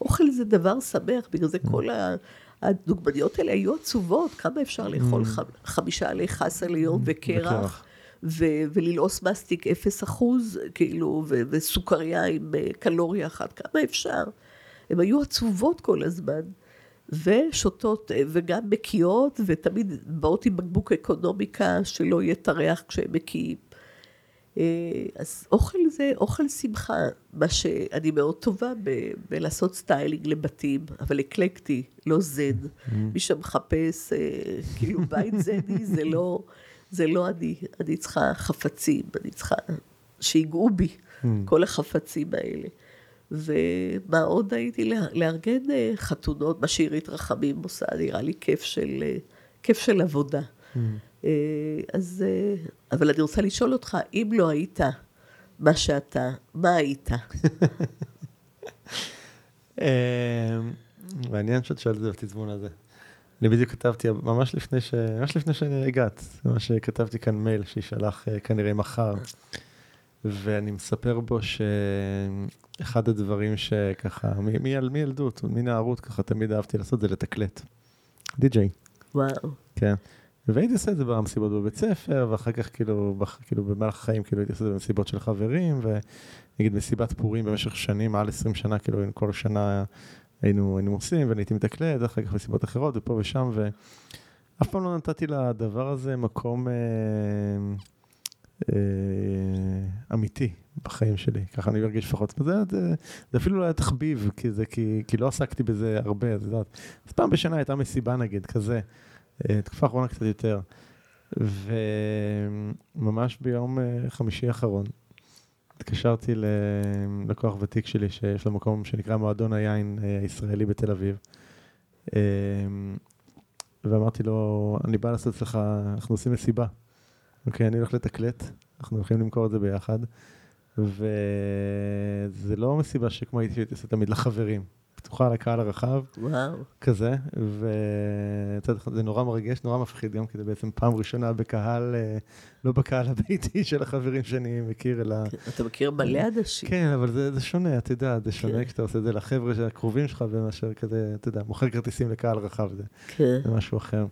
אוכל זה דבר שמח, בגלל זה. כל ה- הדוגמניות האלה היו עצובות, כמה אפשר לאכול ח- חמישה עלי חסה ליום וקרח, אה. וקרח. ו- וללעוס מסטיק אפס אחוז, כאילו, ו- וסוכריה עם קלוריה אחת, כמה אפשר? הן היו עצובות כל הזמן. ושותות, וגם מקיאות, ותמיד באות עם בקבוק אקונומיקה, שלא יהיה טרח כשהם מקיאים. אה, אז אוכל זה אוכל שמחה, מה שאני מאוד טובה ב- בלעשות סטיילינג לבתים, אבל אקלקטי, לא זן. מי שמחפש אה, כאילו בית זני, זה לא, זה לא אני. אני צריכה חפצים, אני צריכה שיגעו בי, כל החפצים האלה. ומה עוד הייתי? לה- לארגן אה, חתונות, מה שעירית רחמים עושה, נראה לי כיף של, אה, כיף של עבודה. אה, אז, אה, אבל אני רוצה לשאול אותך, אם לא היית מה שאתה, מה היית? *laughs* אמ, מעניין שאת שואלת את זה בתזמון הזה. אני בדיוק כתבתי, ממש לפני ש... ממש לפני שהגעת, ממש כתבתי כאן מייל שישלח אה, כנראה מחר, ואני מספר בו שאחד הדברים שככה, מילדות, מנערות ככה תמיד אהבתי לעשות זה לתקלט. די.ג'יי, וואו. כן. והייתי עושה את זה במסיבות בבית ספר, ואחר כך כאילו, כאילו במהלך החיים כאילו הייתי עושה את זה במסיבות של חברים, ונגיד מסיבת פורים במשך שנים, מעל 20 שנה, כאילו כל שנה היינו, היינו עושים, ואני הייתי מתקלט, אחר כך מסיבות אחרות, ופה ושם, ואף פעם לא נתתי לדבר הזה מקום אה, אה, אמיתי בחיים שלי, ככה אני מרגיש לפחות. זה, זה, זה אפילו לא היה תחביב, כי, זה, כי, כי לא עסקתי בזה הרבה, את יודעת. אז פעם בשנה הייתה מסיבה נגיד, כזה. אה, תקופה האחרונה קצת יותר. וממש ביום אה, חמישי האחרון, התקשרתי ללקוח ותיק שלי, שיש לו מקום שנקרא מועדון היין אה, הישראלי בתל אביב. ואמרתי לו, אני בא לעשות אצלך, אנחנו עושים מסיבה. אוקיי, אני הולך לתקלט, אנחנו הולכים למכור את זה ביחד. וזה לא מסיבה שכמו הייתי עושה תמיד לחברים. פתוחה לקהל הרחב. וואו. כזה, וזה נורא מרגש, נורא מפחיד גם, כי זה בעצם פעם ראשונה בקהל, אה, לא בקהל הביתי *laughs* של החברים שאני מכיר, אלא... כן, אתה מכיר מלא אנשים. כן, אבל זה, זה שונה, אתה יודע, זה שונה כן. כשאתה עושה את זה לחבר'ה הקרובים שלך, ומאשר כזה, אתה יודע, מוכר כרטיסים לקהל רחב, זה, כן. זה משהו אחר.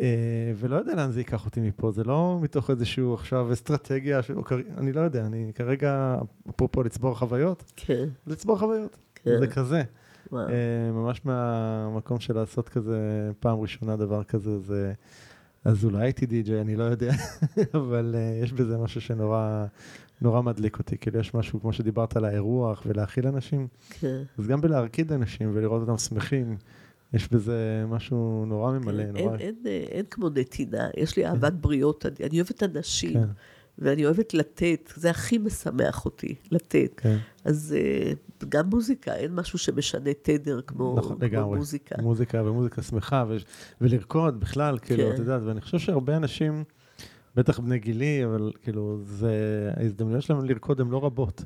אה, ולא יודע לאן זה ייקח אותי מפה, זה לא מתוך איזשהו עכשיו אסטרטגיה, אני לא יודע, אני כרגע, אפרופו לצבור חוויות, כן. לצבור חוויות. כן. זה כזה. Uh, ממש מהמקום של לעשות כזה פעם ראשונה דבר כזה, זה... אז אולי הייתי די-ג'יי, אני לא יודע, *laughs* אבל uh, יש בזה משהו שנורא נורא מדליק אותי. כאילו יש משהו, כמו שדיברת על האירוח ולהכיל אנשים, כן. אז גם בלהרקיד אנשים ולראות אותם שמחים, יש בזה משהו נורא ממלא. כן, נורא... אין, אין, אין, אין כמו נתינה, יש לי אהבת בריאות, אני, אני אוהבת אנשים. כן. ואני אוהבת לתת, זה הכי משמח אותי, לתת. כן. אז uh, גם מוזיקה, אין משהו שמשנה תדר כמו, נכון, כמו לגמרי. מוזיקה. מוזיקה ומוזיקה שמחה, ו- ולרקוד בכלל, כאילו, כן. את יודעת, ואני חושב שהרבה אנשים, בטח בני גילי, אבל כאילו, זה, ההזדמנויות שלהם לרקוד הן לא רבות.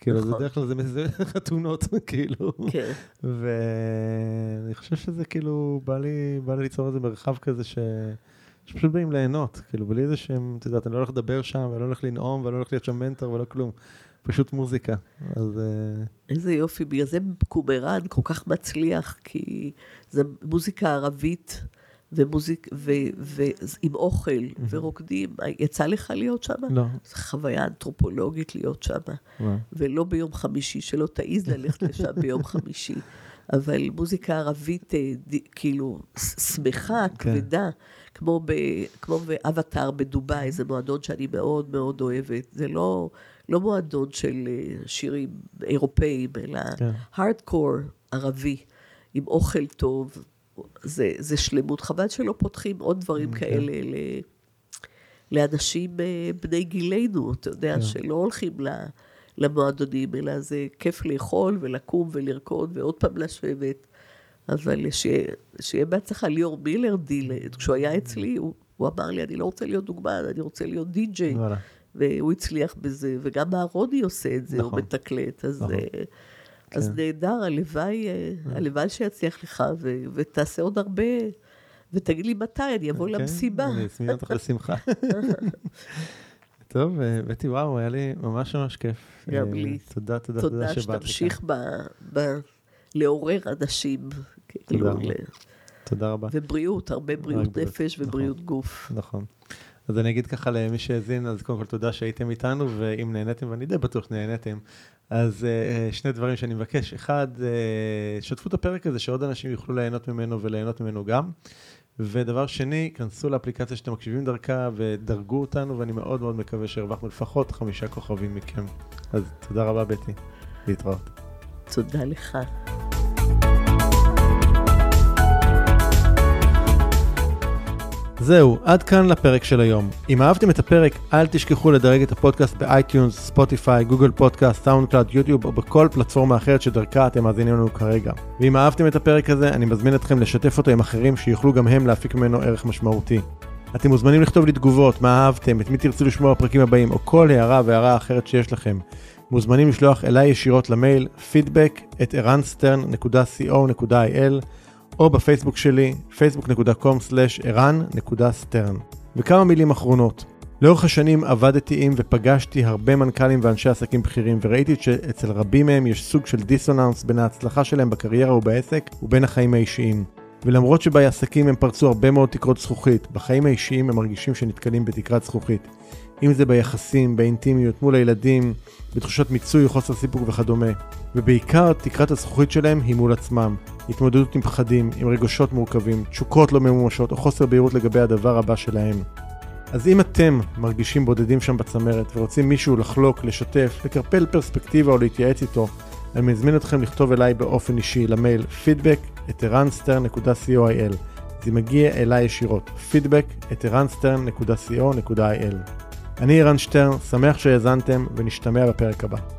כאילו, נכון. בדרך כלל זה, זה *laughs* חתונות, כאילו. כן. ואני חושב שזה כאילו, בא לי, בא לי ליצור איזה מרחב כזה ש... שפשוט באים ליהנות, כאילו, בלי איזה שהם, את יודעת, אני לא הולך לדבר שם, ואני לא הולך לנאום, ואני לא הולך להיות שם מנטור ולא כלום. פשוט מוזיקה. אז... אה, איזה יופי, בגלל זה קומראן כל כך מצליח, כי זה מוזיקה ערבית, ומוזיק, ו, ו, עם אוכל, mm-hmm. ורוקדים. יצא לך להיות שם? לא. זו חוויה אנתרופולוגית להיות שם. ולא ביום חמישי, שלא תעיז ללכת לשם *laughs* ביום חמישי. אבל מוזיקה ערבית, אה, כאילו, שמחה, כן. כבדה. כמו, ב, כמו באבטאר בדובאי, זה מועדון שאני מאוד מאוד אוהבת. זה לא, לא מועדון של אה, שירים אירופאיים, אלא הארדקור כן. ערבי, עם אוכל טוב. זה, זה שלמות. חבל שלא פותחים עוד דברים כן. כאלה ל, לאנשים אה, בני גילנו, אתה יודע, כן. שלא הולכים ל... למועדונים, אלא זה כיף לאכול ולקום ולרקוד ועוד פעם לשבת. אבל שיהיה בהצלחה, ליאור מילר דילד, כשהוא היה אצלי, הוא, הוא אמר לי, אני לא רוצה להיות דוגמן, אני רוצה להיות די-ג'יי. והוא הצליח בזה, וגם אהרוני עושה את זה, נכון. הוא מתקלט, אז, נכון. אה, אז כן. נהדר, הלוואי, אה, כן. הלוואי שיצליח לך, ו, ותעשה עוד הרבה, ותגיד לי מתי, אני אבוא כן, למסיבה. אני אזמין אותך לשמחה. *laughs* טוב, אה, בטי, וואו, היה לי ממש ממש כיף. גם לי. תודה, תודה, תודה שבאת. תודה שתמשיך לעורר אנשים. כאילו, תודה, תודה רבה. ובריאות, הרבה בריאות נפש ובריאות נכון, גוף. נכון. אז אני אגיד ככה למי שהאזין, אז קודם כל תודה שהייתם איתנו, ואם נהניתם, ואני די בטוח שנהניתם, אז אה, שני דברים שאני מבקש. אחד, אה, שתפו את הפרק הזה, שעוד אנשים יוכלו ליהנות ממנו וליהנות ממנו גם. ודבר שני, כנסו לאפליקציה שאתם מקשיבים דרכה ודרגו אותנו, ואני מאוד מאוד מקווה שהרווחנו לפחות חמישה כוכבים מכם. אז תודה רבה, בטי. להתראות. תודה לך. זהו, עד כאן לפרק של היום. אם אהבתם את הפרק, אל תשכחו לדרג את הפודקאסט באייטיונס, ספוטיפיי, גוגל פודקאסט, סאונד קלאוד, יוטיוב או בכל פלטפורמה אחרת שדרכה אתם מאזינים לנו כרגע. ואם אהבתם את הפרק הזה, אני מזמין אתכם לשתף אותו עם אחרים שיוכלו גם הם להפיק ממנו ערך משמעותי. אתם מוזמנים לכתוב לי תגובות, מה אהבתם, את מי תרצו לשמוע בפרקים הבאים, או כל הערה והערה אחרת שיש לכם. מוזמנים לשלוח אליי ישירות למייל feedback at ערנסטרן.co.il או בפייסבוק שלי, facebook.com/ערן.סטרן. וכמה מילים אחרונות. לאורך השנים עבדתי עם ופגשתי הרבה מנכ"לים ואנשי עסקים בכירים וראיתי שאצל רבים מהם יש סוג של דיסוננס בין ההצלחה שלהם בקריירה ובעסק ובין החיים האישיים. ולמרות שבעסקים הם פרצו הרבה מאוד תקרות זכוכית, בחיים האישיים הם מרגישים שנתקלים בתקרת זכוכית. אם זה ביחסים, באינטימיות, מול הילדים, בתחושות מיצוי חוסר סיפוק וכדומה. ובעיקר תקרת הזכוכית שלהם היא מול עצמם. התמודדות עם פחדים, עם רגשות מורכבים, תשוקות לא ממומשות או חוסר בהירות לגבי הדבר הבא שלהם. אז אם אתם מרגישים בודדים שם בצמרת ורוצים מישהו לחלוק, לשתף, לקרפל פרספקטיבה או להתייעץ איתו, אני מזמין אתכם לכתוב אליי באופן אישי למייל feedback את ערנסטרן.co.il זה מגיע אליי ישירות, feedback את ערנסטרן.co.il אני ערן שטרן, שמח שהאזנתם ונשתמע בפרק הבא.